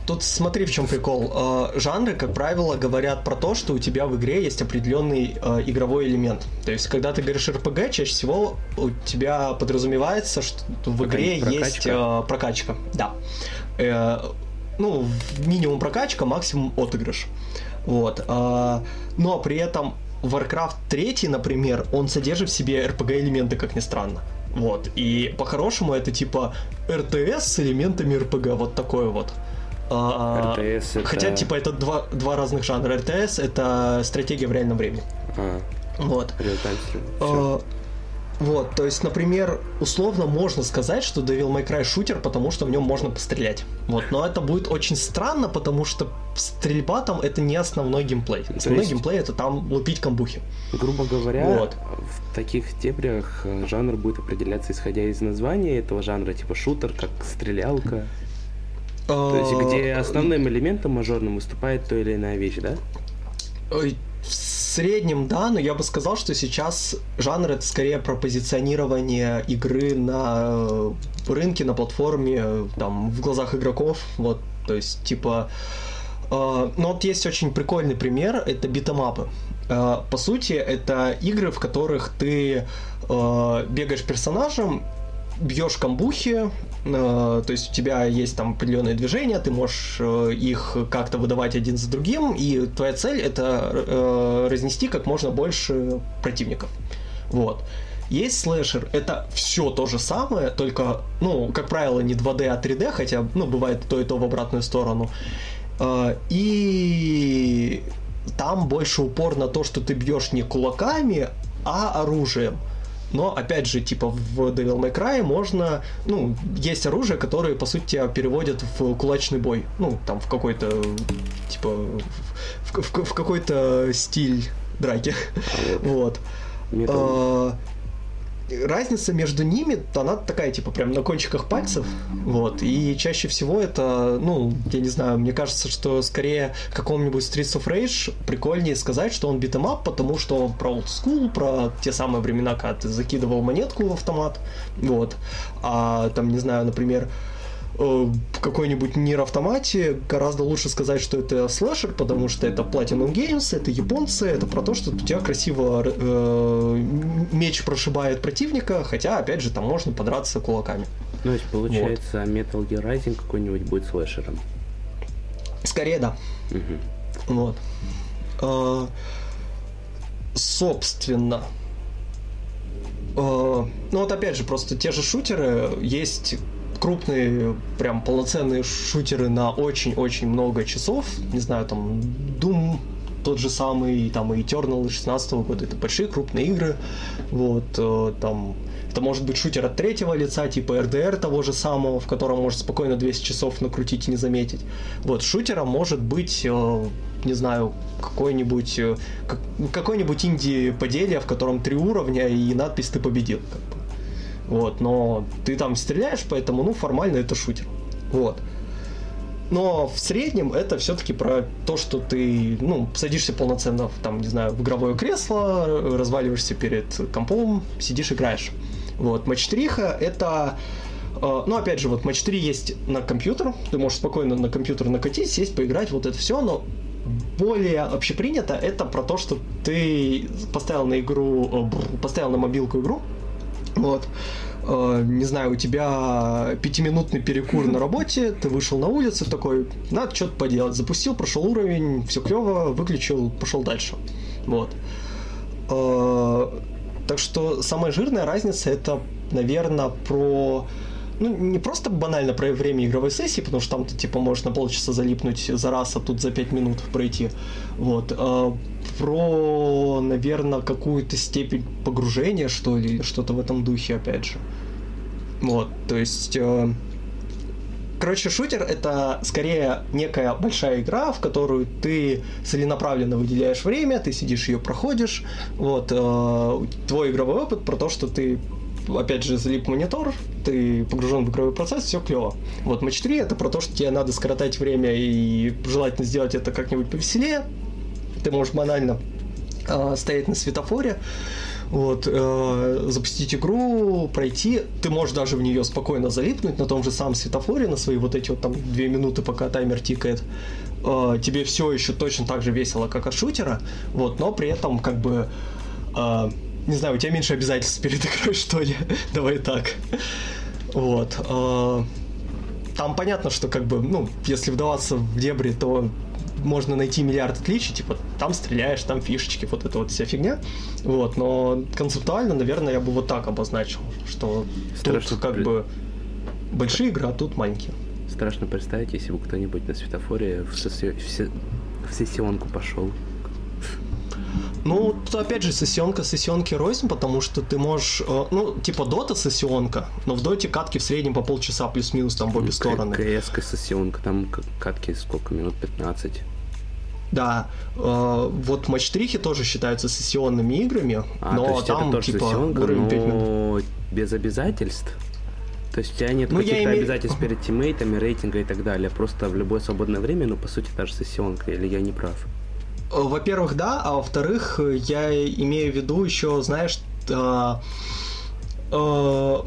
Тут смотри, в чем прикол. Э, жанры, как правило, говорят про то, что у тебя в игре есть определенный э, игровой элемент. То есть, когда ты говоришь РПГ, чаще всего у тебя подразумевается, что в игре прокачка. есть э, прокачка. Да ну, минимум прокачка, максимум отыгрыш. Вот. А, но при этом Warcraft 3, например, он содержит в себе RPG-элементы, как ни странно. Вот. И по-хорошему это типа RTS с элементами RPG, вот такое вот. А, RTS это... Хотя, типа, это два, два разных жанра. RTS это стратегия в реальном времени. А, Вот. А. Вот, то есть, например, условно можно сказать, что Devil May Cry шутер, потому что в нем можно пострелять. Вот, но это будет очень странно, потому что стрельба там это не основной геймплей. Основной есть- геймплей это там лупить камбухи. Грубо говоря, Вот. в таких дебрях э, жанр будет определяться исходя из названия этого жанра, типа шутер, как стрелялка. То есть, А, где основным элементом мажорным выступает то или иная вещь, да? В среднем, да, но я бы сказал, что сейчас жанр это скорее про позиционирование игры на э, рынке, на платформе, э, там, в глазах игроков, вот, то есть, типа, э, ну вот есть очень прикольный пример, это битэмапы. По сути, это игры, в которых ты бегаешь персонажем, бьешь камбухи, то есть у тебя есть там определенные движения, ты можешь э, их как-то выдавать один за другим, и твоя цель это э, разнести как можно больше противников. Вот. Есть слэшер, это все то же самое, только, ну, как правило, не 2D, а 3D, хотя, ну, бывает то и то в обратную сторону. Э, И там больше упор на то, что ты бьешь не кулаками, а оружием. Но, опять же, типа в Devil May Cry можно... Ну, есть оружие, которое, по сути, тебя переводят в кулачный бой. Ну, там, в какой-то... Типа... В, в- в какой-то стиль драки. Вот. Разница между ними, она такая, типа, прям на кончиках пальцев, вот, и чаще всего это, ну, я не знаю, мне кажется, что скорее какому-нибудь Streets of Rage прикольнее сказать, что он beat 'em up, потому что он про old school, про те самые времена, когда ты закидывал монетку в автомат, вот, а там, не знаю, например, в какой-нибудь Нир автомате гораздо лучше сказать, что это слэшер, потому что это Platinum Games, это японцы, это про то, что у тебя красиво э, меч прошибает противника, хотя, опять же, там можно подраться кулаками. Ну, то есть, получается, Metal Gear Rising какой-нибудь будет слэшером. Скорее, да. Мгм. Вот. Э, собственно. Э, ну вот опять же, просто те же шутеры, есть крупные, прям полноценные шутеры на очень-очень много часов. Не знаю, там Doom тот же самый, там и Eternal 16 года, это большие крупные игры. Вот, э, там это может быть шутер от третьего лица, типа RDR того же самого, в котором можно спокойно 200 часов накрутить и не заметить. Вот, шутером может быть, э, не знаю, какой-нибудь э, как- какой-нибудь инди-поделие, в котором три уровня и надпись «Ты победил». Вот, но ты там стреляешь, поэтому, ну, формально это шутер. Вот. Но в среднем это все-таки про то, что ты, ну, садишься полноценно, в, там, не знаю, в игровое кресло, разваливаешься перед компом, сидишь, играешь. Вот, матч 3 это э, ну, опять же, вот матч 3 есть на компьютер, ты можешь спокойно на компьютер накатить, сесть, поиграть, вот это все, но более общепринято это про то, что ты поставил на игру, э, поставил на мобилку игру, вот, Э, не знаю, у тебя пятиминутный перекур на работе, ты вышел на улицу, такой, надо что-то поделать. Запустил, прошел уровень, все клево, выключил, пошел дальше. Вот. Э, Так что самая жирная разница это, наверное, про ну, не просто банально про время игровой сессии, потому что там ты, типа, можешь на полчаса залипнуть за раз, а тут за пять минут пройти. Вот. а про, наверное, какую-то степень погружения, что ли, что-то в этом духе, опять же. Вот, то есть... э, Короче, шутер это скорее некая большая игра, в которую ты целенаправленно выделяешь время, ты сидишь ее проходишь. Вот э, твой игровой опыт про то, что ты опять же залип монитор, ты погружен в игровой процесс, все клево. Вот матч 3 это про то, что тебе надо скоротать время и желательно сделать это как-нибудь повеселее. Ты можешь банально э, стоять на светофоре, вот, э, запустить игру, пройти. Ты можешь даже в нее спокойно залипнуть на том же самом светофоре, на свои вот эти вот там две минуты, пока таймер тикает. Э, тебе все еще точно так же весело, как от шутера, вот, но при этом как бы э, не знаю, у тебя меньше обязательств перед игрой, что ли? Давай так. Вот. э, там понятно, что как бы, ну, если вдаваться в дебри, то можно найти миллиард отличий, типа там стреляешь, там фишечки, вот эта вот вся фигня. Вот, но концептуально, наверное, я бы вот так обозначил, что Страшно тут как при... бы большие игры, а тут маленькие. Страшно представить, если бы кто-нибудь на светофоре в, сессионку в сессионку пошел. Ну, опять же, сессионка сессионки рознь, потому что ты можешь, э, ну, типа дота сессионка, но в доте катки в среднем по полчаса плюс-минус там в обе ну, стороны. кс сессионка, там катки сколько, минут 15? Да, э, вот матч-трихи тоже считаются сессионными играми, а, но то есть там это тоже типа сессионка, уровень 5 минут. без обязательств? То есть у тебя нет ну, каких-то име... обязательств перед тиммейтами, рейтинга и так далее. Просто в любое свободное время, ну, по сути, та же сессионка, или я не прав? Во-первых, да, а во-вторых, я имею в виду еще, знаешь, э, э,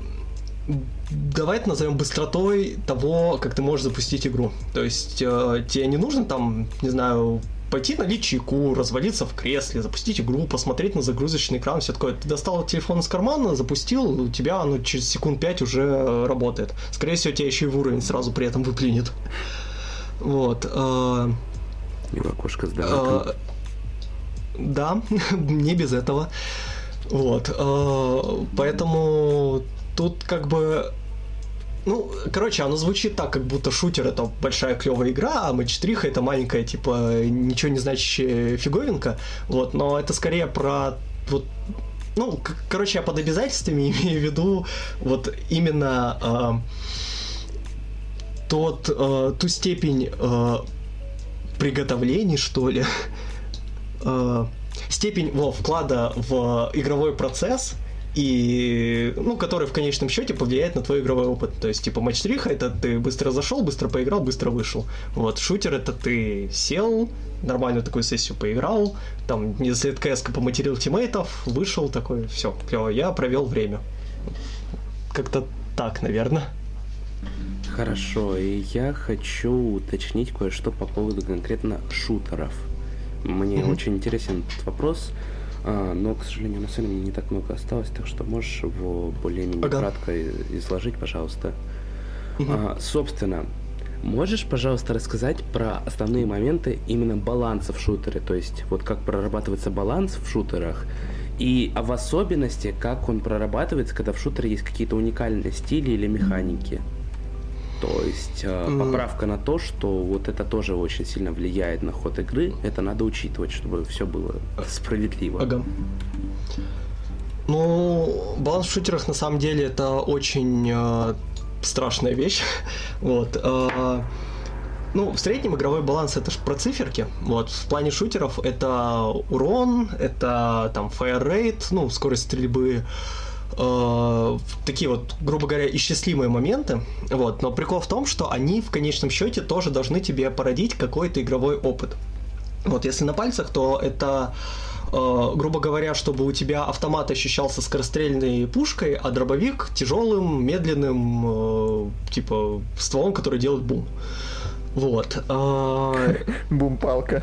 давай это назовем быстротой того, как ты можешь запустить игру. То есть э, тебе не нужно там, не знаю, пойти налить чайку, развалиться в кресле, запустить игру, посмотреть на загрузочный экран, все такое. Ты достал телефон из кармана, запустил, у тебя оно через секунд пять уже работает. Скорее всего, тебя еще и в уровень сразу при этом выплюнет. Вот. Э, в окошко с а, Да, не без этого. Вот. А, поэтому тут как бы ну, короче, оно звучит так, как будто шутер это большая клевая игра, а матч-триха это маленькая, типа, ничего не значащая фиговинка. Вот, но это скорее про вот ну, короче, я под обязательствами имею в виду вот именно э, тот, э, ту степень э, приготовлений, что ли, э, степень во, вклада в игровой процесс, и, ну, который в конечном счете повлияет на твой игровой опыт. То есть, типа, матч триха это ты быстро зашел, быстро поиграл, быстро вышел. Вот, шутер это ты сел, нормальную такую сессию поиграл, там, если это КС поматерил тиммейтов, вышел такой, все, клево, я провел время. Как-то так, наверное. Хорошо, и я хочу уточнить кое-что по поводу конкретно шутеров. Мне mm-hmm. очень интересен этот вопрос, а, но, к сожалению, на деле не так много осталось, так что можешь его более-менее ага. кратко изложить, пожалуйста. Mm-hmm. А, собственно, можешь, пожалуйста, рассказать про основные моменты именно баланса в шутере, то есть вот как прорабатывается баланс в шутерах, и в особенности, как он прорабатывается, когда в шутере есть какие-то уникальные стили или механики. То есть э, поправка на то, что вот это тоже очень сильно влияет на ход игры, это надо учитывать, чтобы все было справедливо. Ага. Ну, баланс в шутерах на самом деле это очень э, страшная вещь. вот. Э, ну, в среднем игровой баланс это же про циферки. Вот, в плане шутеров это урон, это там fire rate, ну, скорость стрельбы, э, такие вот, грубо говоря, исчислимые моменты. Вот. Но прикол в том, что они в конечном счете тоже должны тебе породить какой-то игровой опыт. Вот, если на пальцах, то это э, грубо говоря, чтобы у тебя автомат ощущался скорострельной пушкой, а дробовик тяжелым, медленным, э, типа стволом, который делает бум. Вот. Э, Бум-палка.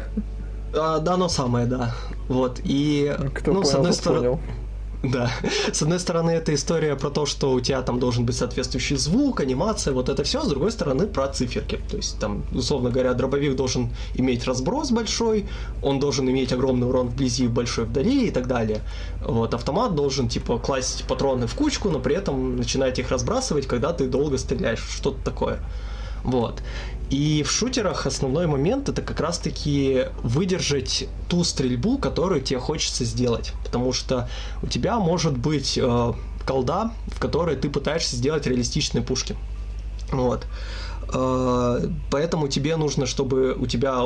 Да, оно самое, да. Вот. И, Кто ну, понял, с одной стороны. Да. С одной стороны, это история про то, что у тебя там должен быть соответствующий звук, анимация, вот это все. С другой стороны, про циферки. То есть там, условно говоря, дробовик должен иметь разброс большой, он должен иметь огромный урон вблизи, большой вдали и так далее. Вот автомат должен, типа, класть патроны в кучку, но при этом начинать их разбрасывать, когда ты долго стреляешь, что-то такое. Вот. И в шутерах основной момент это как раз-таки выдержать ту стрельбу, которую тебе хочется сделать. Потому что у тебя может быть э, колда, в которой ты пытаешься сделать реалистичные пушки. Вот. Э, поэтому тебе нужно, чтобы у тебя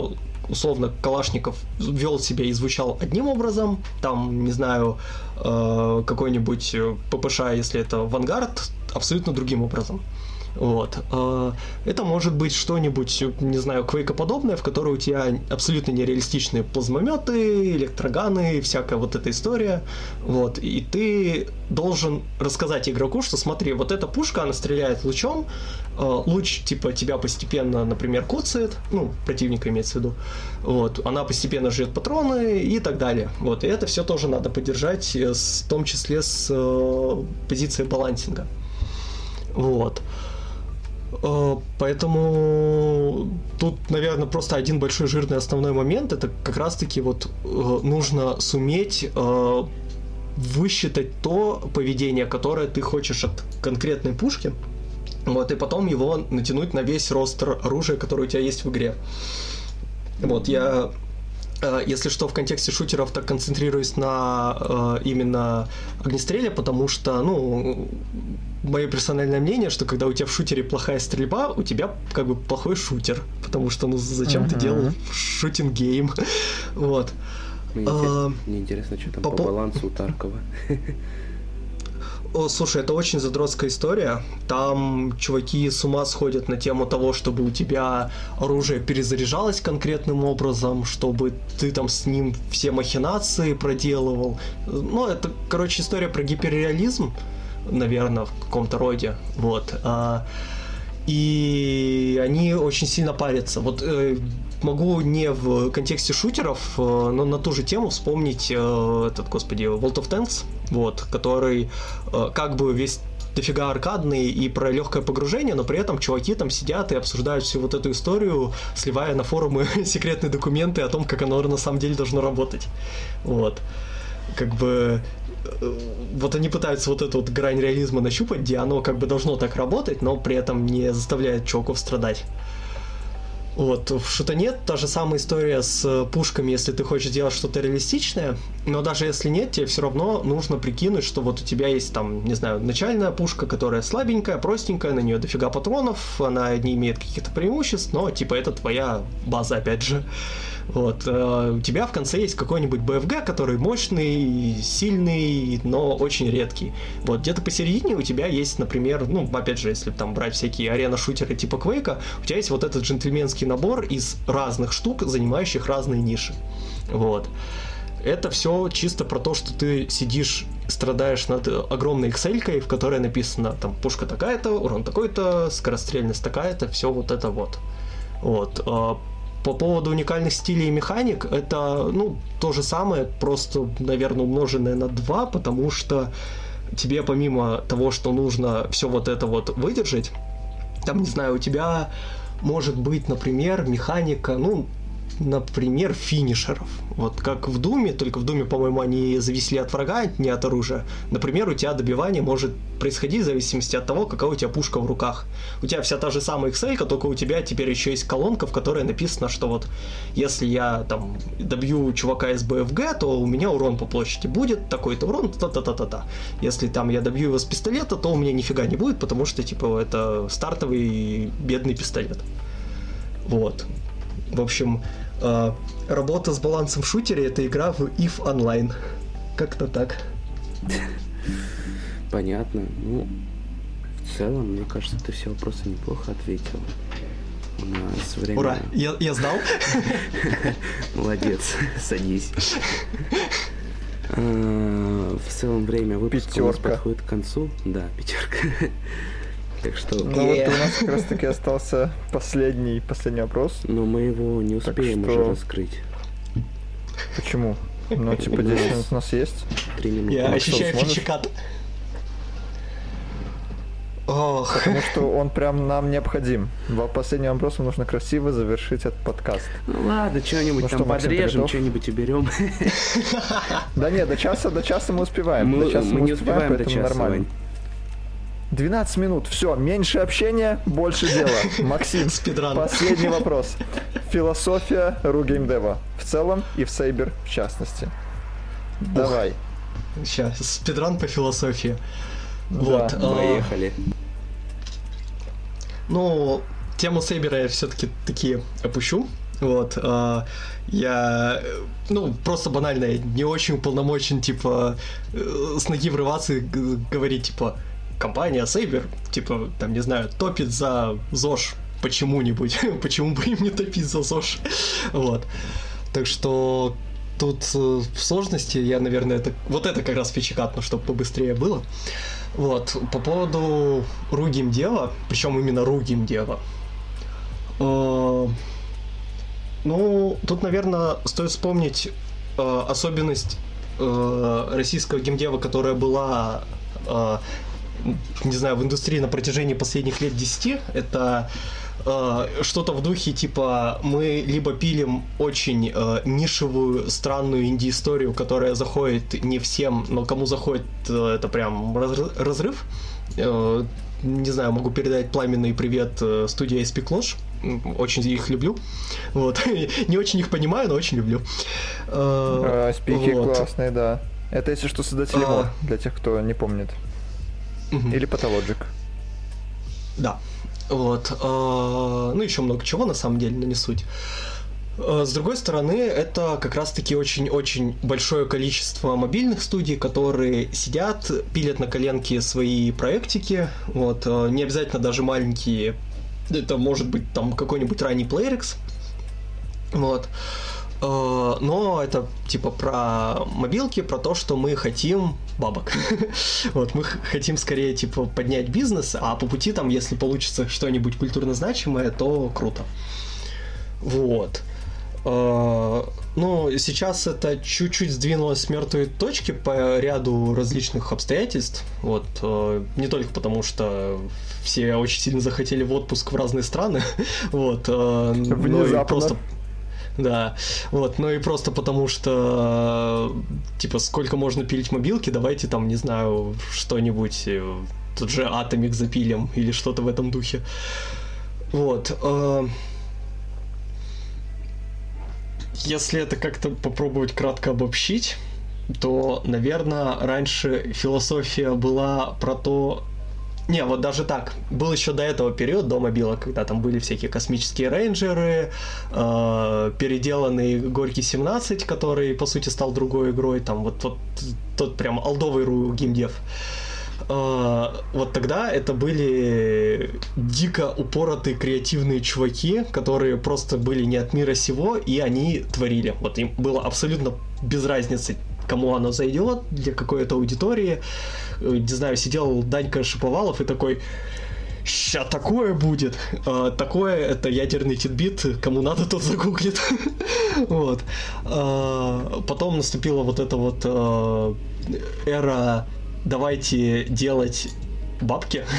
условно Калашников вел себя и звучал одним образом, там, не знаю, э, какой-нибудь э, ППШ, если это Вангард, абсолютно другим образом. Вот. А, это может быть что-нибудь, не знаю, квейкоподобное, в которой у тебя абсолютно нереалистичные плазмометы, электроганы, всякая вот эта история. Вот. И ты должен рассказать игроку, что смотри, вот эта пушка, она стреляет лучом, а, луч, типа, тебя постепенно, например, коцает, ну, противника имеется в виду, вот, она постепенно жрет патроны и так далее, вот, и это все тоже надо поддержать, э, в том числе с э, позиции балансинга, вот. Э, поэтому тут, наверное, просто один большой жирный основной момент. Это как раз-таки вот э, нужно суметь э, высчитать то поведение, которое ты хочешь от конкретной пушки. Вот, и потом его натянуть на весь roster оружия, которое у тебя есть в игре. Вот, я если что, в контексте шутеров так концентрируюсь на э, именно огнестреле, потому что, ну, мое персональное мнение, что когда у тебя в шутере плохая стрельба, у тебя как бы плохой шутер, потому что, ну, зачем uh-huh. ты делал shooting game, вот. Мне, а, мне интересно, что там по, по балансу у Таркова. О, слушай, это очень задротская история. Там чуваки с ума сходят на тему того, чтобы у тебя оружие перезаряжалось конкретным образом, чтобы ты там с ним все махинации проделывал. Ну, это, короче, история про гиперреализм наверное, в каком-то роде. Вот. А, и они очень сильно парятся. Вот э, могу не в контексте шутеров, э, но на ту же тему вспомнить э, этот, господи, World of Tanks, вот, который как бы весь дофига аркадный и про легкое погружение, но при этом чуваки там сидят и обсуждают всю вот эту историю, сливая на форумы секретные документы о том, как оно на самом деле должно работать. Вот. Как бы Э, вот они пытаются вот эту вот грань реализма нащупать, где оно как бы должно так работать, но при этом не заставляет чуваков страдать. Вот, в шутанет та же самая история с пушками, если ты хочешь сделать что-то реалистичное, но даже если нет, тебе все равно нужно прикинуть, что вот у тебя есть там, не знаю, начальная пушка, которая слабенькая, простенькая, на нее дофига патронов, она не имеет каких-то преимуществ, но типа это твоя база, опять же. Вот. Э, у тебя в конце есть какой-нибудь BFG, который мощный, сильный, но очень редкий. Вот где-то посередине у тебя есть, например, ну, опять же, если там брать всякие арена-шутеры типа Quake, у тебя есть вот этот джентльменский набор из разных штук, занимающих разные ниши. Вот. Это все чисто про то, что ты сидишь, страдаешь над огромной Excel, в которой написано там пушка такая-то, урон такой-то, скорострельность такая-то, все вот это вот. Вот. А по поводу уникальных стилей и механик, это, ну, то же самое, просто, наверное, умноженное на 2, потому что тебе помимо того, что нужно все вот это вот выдержать, там, не знаю, у тебя может быть, например, механика, ну, например, финишеров. Вот как в Думе, только в Думе, по-моему, они зависли от врага, не от оружия. Например, у тебя добивание может происходить в зависимости от того, какая у тебя пушка в руках. У тебя вся та же самая Excel, только у тебя теперь еще есть колонка, в которой написано, что вот если я там добью чувака из БФГ, то у меня урон по площади будет, такой-то урон, та-та-та-та-та. Если там я добью его с пистолета, то у меня нифига не будет, потому что, типа, это стартовый бедный пистолет. Вот. В общем, работа с балансом в шутере это игра в If Online. Как-то так. Понятно. Ну, в целом, мне кажется, ты все вопросы неплохо ответил. У нас время... Ура! Я, я знал? Молодец, садись. А, в целом время выпуска у нас подходит к концу. Да, пятерка. Так что... Ну вот у нас как раз таки остался последний, последний вопрос. Но мы его не успеем что... уже раскрыть. Почему? Ну, типа 10 минут у нас есть. 3 минуты. Я ну, ощущаю фичекат. Ох. Потому что он прям нам необходим. В последнем вопросе нужно красиво завершить этот подкаст. Ну ладно, что-нибудь ну, там что, подрежем, что-нибудь уберем. Да нет, до часа, до часа мы успеваем. Мы, до часа мы, мы не успеваем, успеваем до часа, нормально. 12 минут. Все, меньше общения, больше дела. Максим, Спидран. последний вопрос. Философия ругеймдева в целом и в Сейбер в частности. Давай. Сейчас, спидран по философии. Да, вот. А, поехали. Ну, тему Сейбера я все-таки такие опущу. Вот, а, я, ну, просто банально, не очень уполномочен, типа, э, с ноги врываться и говорить, типа, компания Saber, типа, там, не знаю, топит за ЗОЖ почему-нибудь. Почему бы им не топить за ЗОЖ? вот. Так что тут э, в сложности я, наверное, это, вот это как раз фичекатно, чтобы побыстрее было. Вот, по поводу ругим дела, причем именно ругим дела. Э, ну, тут, наверное, стоит вспомнить э, особенность э, российского геймдева, которая была э, не знаю, в индустрии на протяжении последних лет 10. Это э, что-то в духе типа мы либо пилим очень э, нишевую, странную инди-историю, которая заходит не всем, но кому заходит, э, это прям разрыв. Э, не знаю, могу передать пламенный привет э, студии SP Clash. Очень их люблю. Вот. не очень их понимаю, но очень люблю. Э, а, спики вот. классные, да. Это, если что, создатели а... для тех, кто не помнит. Угу. Или Pathologic. Да. Вот. А, ну, еще много чего, на самом деле, но не суть. А, с другой стороны, это как раз-таки очень-очень большое количество мобильных студий, которые сидят, пилят на коленке свои проектики. Вот. А, не обязательно даже маленькие. Это может быть там какой-нибудь ранний PlayerX. Вот. Э, но это типа про мобилки, про то, что мы хотим бабок. вот, мы хотим скорее типа поднять бизнес, а по пути там, если получится что-нибудь культурно значимое, то круто. Вот. Э, ну, сейчас это чуть-чуть сдвинулось с мертвой точки по ряду различных обстоятельств. Вот, э, не только потому, что все очень сильно захотели в отпуск в разные страны, вот, Внезапно. но и просто да, вот, ну и просто потому что, типа, сколько можно пилить мобилки, давайте там, не знаю, что-нибудь, э, тут же Атомик запилим или что-то в этом духе. Вот. Э, если это как-то попробовать кратко обобщить, то, наверное, раньше философия была про то, не, вот даже так. Был еще до этого период, до мобила, когда там были всякие космические рейнджеры, э, переделанный Горький 17, который, по сути, стал другой игрой, там вот, вот тот прям алдовый ру геймдев. Э, вот тогда это были дико упоротые креативные чуваки, которые просто были не от мира сего, и они творили. Вот им было абсолютно без разницы, кому оно зайдет, для какой-то аудитории. Э, не знаю, сидел Данька Шиповалов и такой, ща такое будет. А, такое это ядерный титбит, кому надо, тот загуглит. вот. А, потом наступила вот эта вот а, эра давайте делать бабки.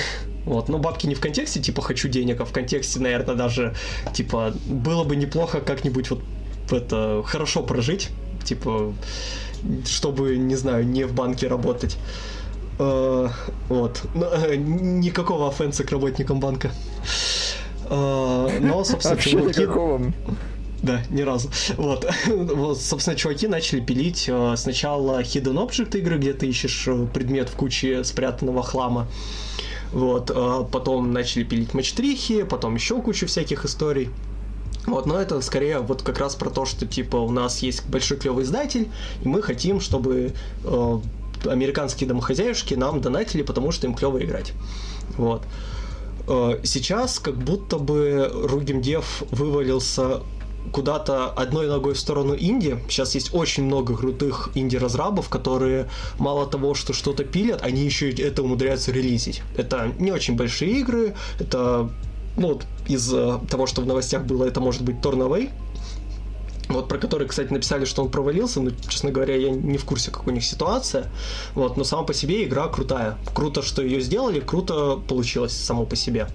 Вот, но бабки не в контексте, типа, хочу денег, а в контексте, наверное, даже, типа, было бы неплохо как-нибудь вот это хорошо прожить, типа, чтобы, не знаю, не в банке работать. Uh, вот. Uh, никакого офенса к работникам банка. Uh, но, собственно, чуваки... Да, ни разу. Вот. вот, собственно, чуваки начали пилить uh, сначала Hidden Object игры, где ты ищешь предмет в куче спрятанного хлама. Вот, потом начали пилить матчтрихи, потом еще кучу всяких историй. Вот, но это скорее вот как раз про то, что типа у нас есть большой клевый издатель, и мы хотим, чтобы э, американские домохозяюшки нам донатили, потому что им клево играть. Вот. Э, сейчас как будто бы Ругимдев вывалился куда-то одной ногой в сторону Инди. Сейчас есть очень много крутых инди-разрабов, которые мало того, что что-то пилят, они еще это умудряются релизить. Это не очень большие игры, это ну, вот из э, того, что в новостях было, это может быть Torn Away, вот, про который, кстати, написали, что он провалился, но, честно говоря, я не в курсе, как у них ситуация. Вот, но сама по себе игра крутая. Круто, что ее сделали, круто получилось само по себе.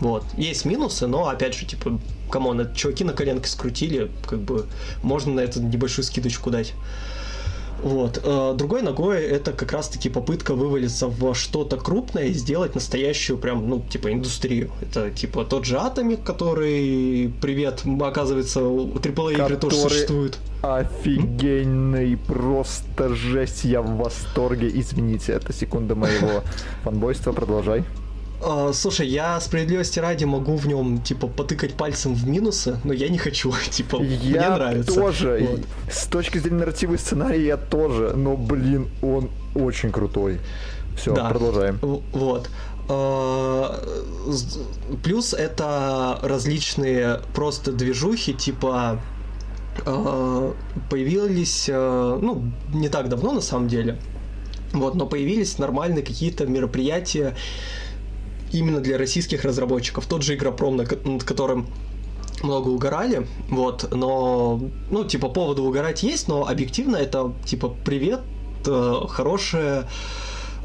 Вот. Есть минусы, но, опять же, типа, come on, чуваки на коленке скрутили, как бы, можно на это небольшую скидочку дать. Вот. Э, другой ногой это как раз-таки попытка вывалиться в что-то крупное и сделать настоящую прям, ну, типа, индустрию. Это, типа, тот же Атомик, который, привет, оказывается, у AAA игры тоже существует. Офигенный, просто жесть, я в восторге. Извините, это секунда моего фанбойства, продолжай. Uh, слушай, я справедливости ради могу в нем, типа, потыкать пальцем в минусы, но я не хочу, типа, я мне нравится. тоже. Вот. С точки зрения нарратива и сценария я тоже, но, блин, он очень крутой. Все, да. продолжаем. Вот. Uh, плюс это различные просто движухи, типа uh, появились, ну, не так давно на самом деле, вот, но появились нормальные какие-то мероприятия, именно для российских разработчиков. Тот же Игропром, над которым много угорали, вот, но, ну, типа, повода угорать есть, но объективно это, типа, привет, э, хорошая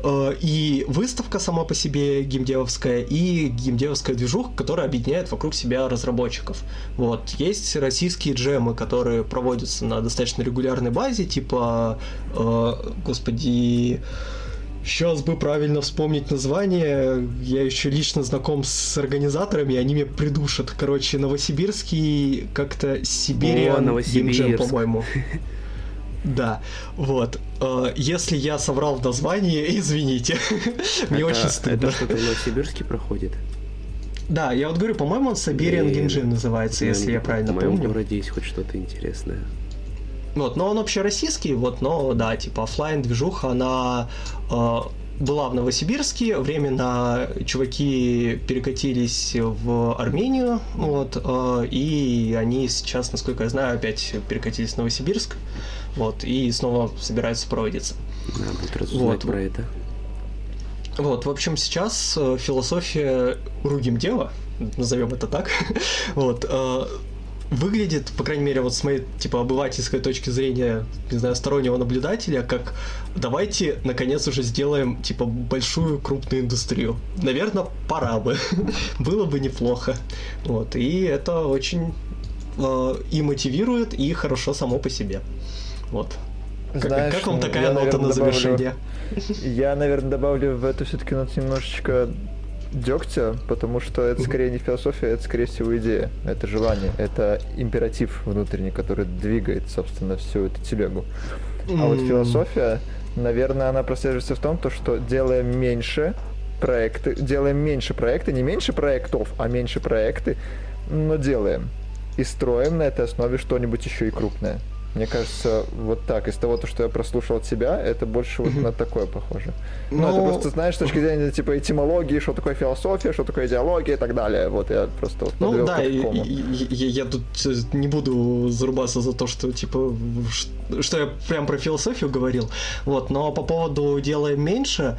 э, и выставка сама по себе геймдевовская, и геймдевовская движуха, которая объединяет вокруг себя разработчиков. Вот. Есть российские джемы, которые проводятся на достаточно регулярной базе, типа, э, господи, Сейчас бы правильно вспомнить название. Я еще лично знаком с организаторами, они меня придушат. Короче, Новосибирский как-то Сибириан Новосибирск, по-моему. Да, вот. Э, если я соврал в названии, извините. Мне очень стыдно. Это что-то в Новосибирске проходит? Да, я вот говорю, по-моему, он Siberian Game называется, если я правильно помню. В моем городе есть хоть что-то интересное. Вот, но он общероссийский, вот, но да, типа офлайн движуха, она э, была в Новосибирске, временно чуваки перекатились в Армению, вот, э, и они сейчас, насколько я знаю, опять перекатились в Новосибирск, вот, и снова собираются проводиться. Надо вот. про это. Вот, в общем, сейчас э, философия ругим дела, назовем это так, вот, э, выглядит, по крайней мере, вот с моей, типа, обывательской точки зрения, не знаю, стороннего наблюдателя, как давайте, наконец, уже сделаем, типа, большую крупную индустрию. Наверное, пора бы. Было бы неплохо. Вот. И это очень э, и мотивирует, и хорошо само по себе. Вот. Знаешь, как, как вам такая я, нота наверное, на завершение? Добавлю, я, наверное, добавлю в эту все-таки ноту немножечко дегтя, потому что это скорее не философия, это скорее всего идея, это желание, это императив внутренний, который двигает, собственно, всю эту телегу. А вот философия, наверное, она прослеживается в том, то, что делаем меньше проекты, делаем меньше проекты, не меньше проектов, а меньше проекты, но делаем. И строим на этой основе что-нибудь еще и крупное. Мне кажется, вот так, из того, то, что я прослушал от себя, это больше вот на такое похоже. Ну, ну, это просто, знаешь, с точки зрения, типа, этимологии, что такое философия, что такое идеология и так далее. Вот я просто вот Ну, да, я, тут э, не буду зарубаться за то, что, типа, что я прям про философию говорил. Вот, но по поводу «делаем меньше»,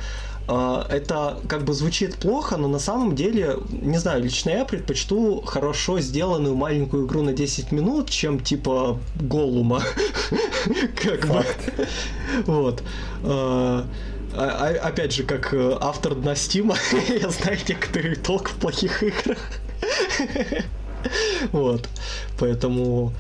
это как бы звучит плохо, но на самом деле, не знаю, лично я предпочту хорошо сделанную маленькую игру на 10 минут, чем типа Голума. Как бы. Вот. А, а, опять же, как э, автор на Стима, я знаю некоторый толк в плохих играх. Вот. Поэтому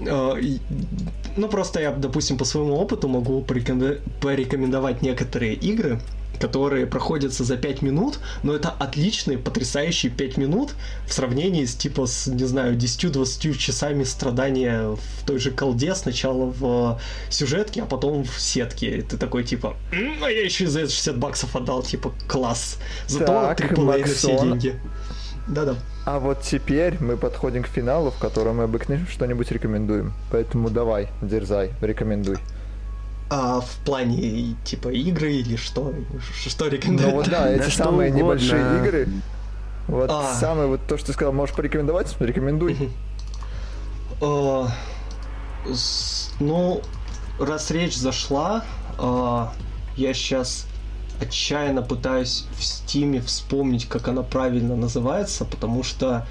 ну, просто я, допустим, по своему опыту могу порекомендовать некоторые игры, которые проходятся за 5 минут, но это отличные, потрясающие 5 минут в сравнении с, типа, с, не знаю, 10-20 часами страдания в той же колде, сначала в сюжетке, а потом в сетке. Ты такой, типа, а я еще за это 60 баксов отдал, типа, класс. Зато так, на все деньги. Да-да. А вот теперь мы подходим к финалу, в котором мы обыкновенно что-нибудь рекомендуем. Поэтому давай, дерзай, рекомендуй. А в плане типа игры или что? Что рекомендуют? Ну вот да, эти самые небольшие игры. Вот а. самое вот то, что ты сказал, можешь порекомендовать? Рекомендуй. Ну, раз речь зашла, а, я сейчас отчаянно пытаюсь в стиме вспомнить, как она правильно называется, потому что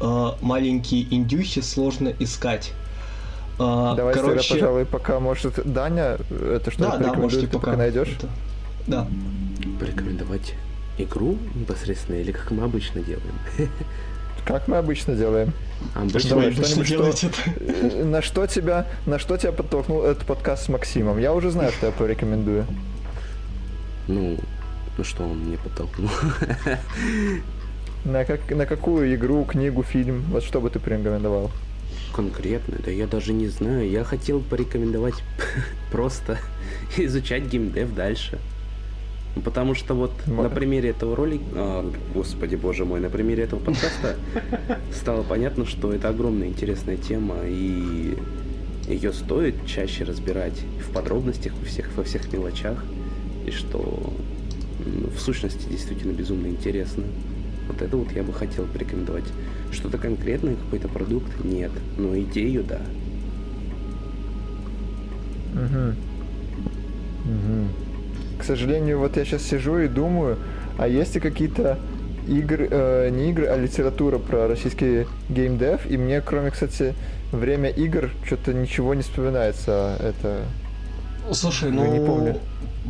а, маленькие индюхи сложно искать. А, Давай короче... тогда, пожалуй, пока, может, Даня, это что да, да, можете пока, пока найдешь? Это... Да. Порекомендовать игру непосредственно или как мы обычно делаем? Как мы обычно делаем. А, обычно Давай, что делаете это? Э, на что тебя, на что тебя подтолкнул этот подкаст с Максимом? Я уже знаю, что я порекомендую. Ну, ну что он мне подтолкнул? На, как, на какую игру, книгу, фильм? Вот что бы ты порекомендовал? Конкретно, да я даже не знаю. Я хотел порекомендовать просто изучать геймдев дальше. Ну, потому что вот М- на примере этого ролика, а, господи боже мой, на примере этого подкаста стало понятно, что это огромная интересная тема, и ее стоит чаще разбирать в подробностях, во всех, во всех мелочах, и что ну, в сущности действительно безумно интересно. Вот это вот я бы хотел порекомендовать. Что-то конкретное, какой-то продукт нет, но идею да. Угу. Угу. К сожалению, вот я сейчас сижу и думаю, а есть ли какие-то игры, э, не игры, а литература про российский геймдев, и мне, кроме, кстати, время игр, что-то ничего не вспоминается. Это Слушай, ну, не помню.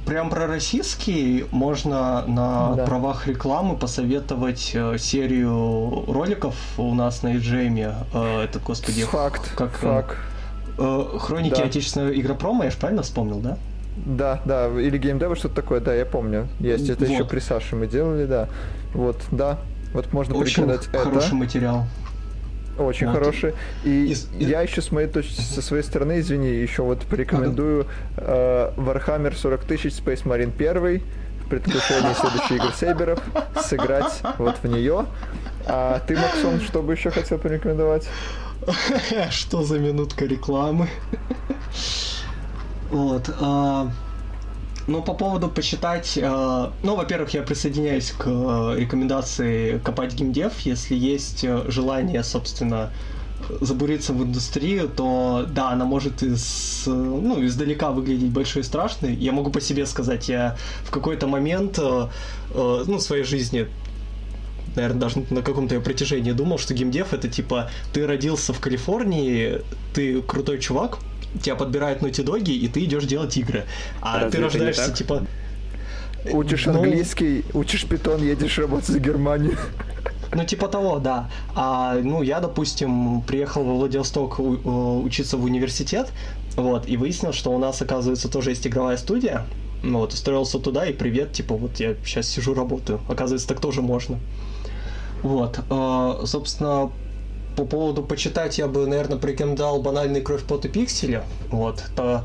прям про российский можно на да. правах рекламы посоветовать э, серию роликов у нас на EGM. Э, это, господи, факт. Как, факт. Э, хроники да. отечественного игропрома, я же правильно вспомнил, да? Да, да, или геймдева что-то такое, да, я помню. Есть, это вот. еще при Саше мы делали, да. Вот, да, вот можно Очень порекомендовать это. хороший материал. Очень вот. хороший. И, и я еще с моей точки, со своей стороны, извини, еще вот порекомендую э, Warhammer 40 тысяч Space Marine 1 в предвкушении следующей игры Сейберов сыграть вот в нее. А ты, Максон, что бы еще хотел порекомендовать? Что за минутка рекламы? Вот. А, ну, по поводу почитать, э, ну, во-первых, я присоединяюсь к э, рекомендации копать геймдев. Если есть э, желание, собственно, забуриться в индустрию, то да, она может из, ну, издалека выглядеть большой и страшной. Я могу по себе сказать, я в какой-то момент ну, своей жизни наверное, даже на каком-то протяжении думал, что геймдев это типа ты родился в Калифорнии, ты крутой чувак, тебя подбирают Naughty Dog, и ты идешь делать игры. А Разве ты рождаешься, типа... Учишь ну... английский, учишь питон, едешь работать в Германию. Ну, типа того, да. А, ну, я, допустим, приехал во Владивосток у, учиться в университет, вот, и выяснил, что у нас, оказывается, тоже есть игровая студия. Ну, вот, устроился туда, и привет, типа, вот я сейчас сижу, работаю. Оказывается, так тоже можно. Вот, э, собственно, по поводу почитать я бы, наверное, порекомендовал банальный кровь, пот и пиксели. Вот, это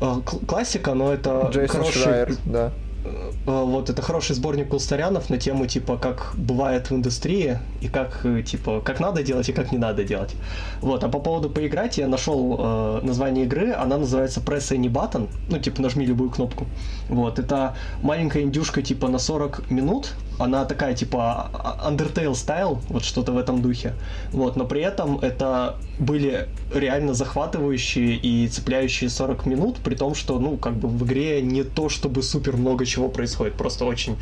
э, классика, но это Джейсон хороший... Шрайер, да. Э, вот это хороший сборник Кулстарянов на тему типа как бывает в индустрии и как э, типа как надо делать и как не надо делать. Вот, а по поводу поиграть я нашел э, название игры, она называется Press Any Button, ну типа нажми любую кнопку. Вот, это маленькая индюшка типа на 40 минут, она такая типа а, Undertale стайл, вот что-то в этом духе. Вот, но при этом это были реально захватывающие и цепляющие 40 минут, при том, что, ну, как бы в игре не то чтобы супер много чего происходит, просто очень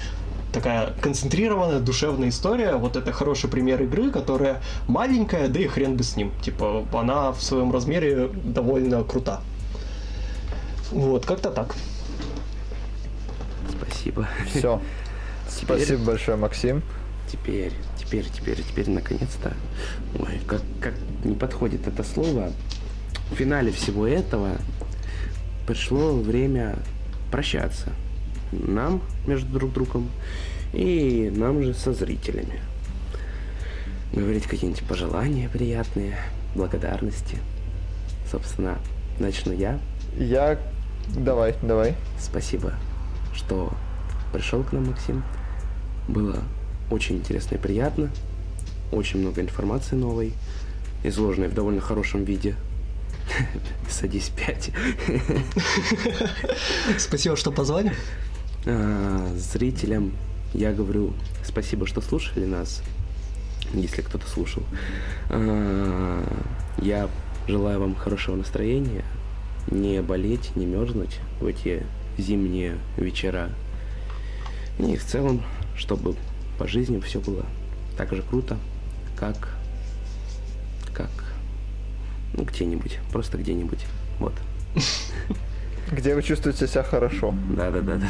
такая концентрированная, душевная история. Вот это хороший пример игры, которая маленькая, да и хрен бы с ним. Типа, она в своем размере довольно крута. Вот, как-то так. Спасибо. Все. Теперь, Спасибо большое, Максим. Теперь, теперь, теперь, теперь, наконец-то. Ой, как, как не подходит это слово. В финале всего этого пришло время прощаться. Нам между друг другом и нам же со зрителями. Говорить какие-нибудь пожелания приятные, благодарности. Собственно, начну я. Я... Давай, давай. Спасибо, что пришел к нам, Максим. Было очень интересно и приятно. Очень много информации новой, изложенной в довольно хорошем виде. Садись пять. Спасибо, что позвали. Зрителям я говорю спасибо, что слушали нас, если кто-то слушал. А, я желаю вам хорошего настроения, не болеть, не мерзнуть в эти зимние вечера. И в целом чтобы по жизни все было так же круто, как, как, ну, где-нибудь, просто где-нибудь, вот. Где вы чувствуете себя хорошо. Да, да, да, да.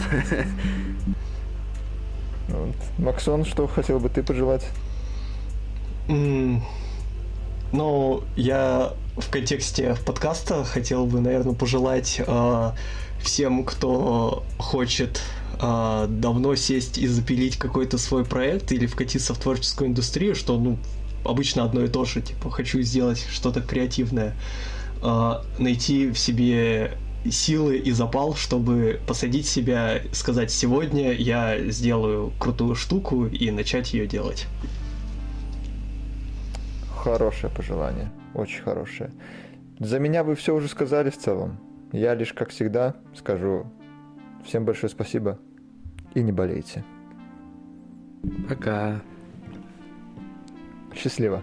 Вот. Максон, что хотел бы ты пожелать? Mm. Ну, я в контексте подкаста хотел бы, наверное, пожелать э, всем, кто хочет а, давно сесть и запилить какой-то свой проект или вкатиться в творческую индустрию, что, ну, обычно одно и то же, типа, хочу сделать что-то креативное, а, найти в себе силы и запал, чтобы посадить себя, сказать, сегодня я сделаю крутую штуку и начать ее делать. Хорошее пожелание, очень хорошее. За меня вы все уже сказали в целом. Я лишь, как всегда, скажу всем большое спасибо и не болейте. Пока. Счастливо.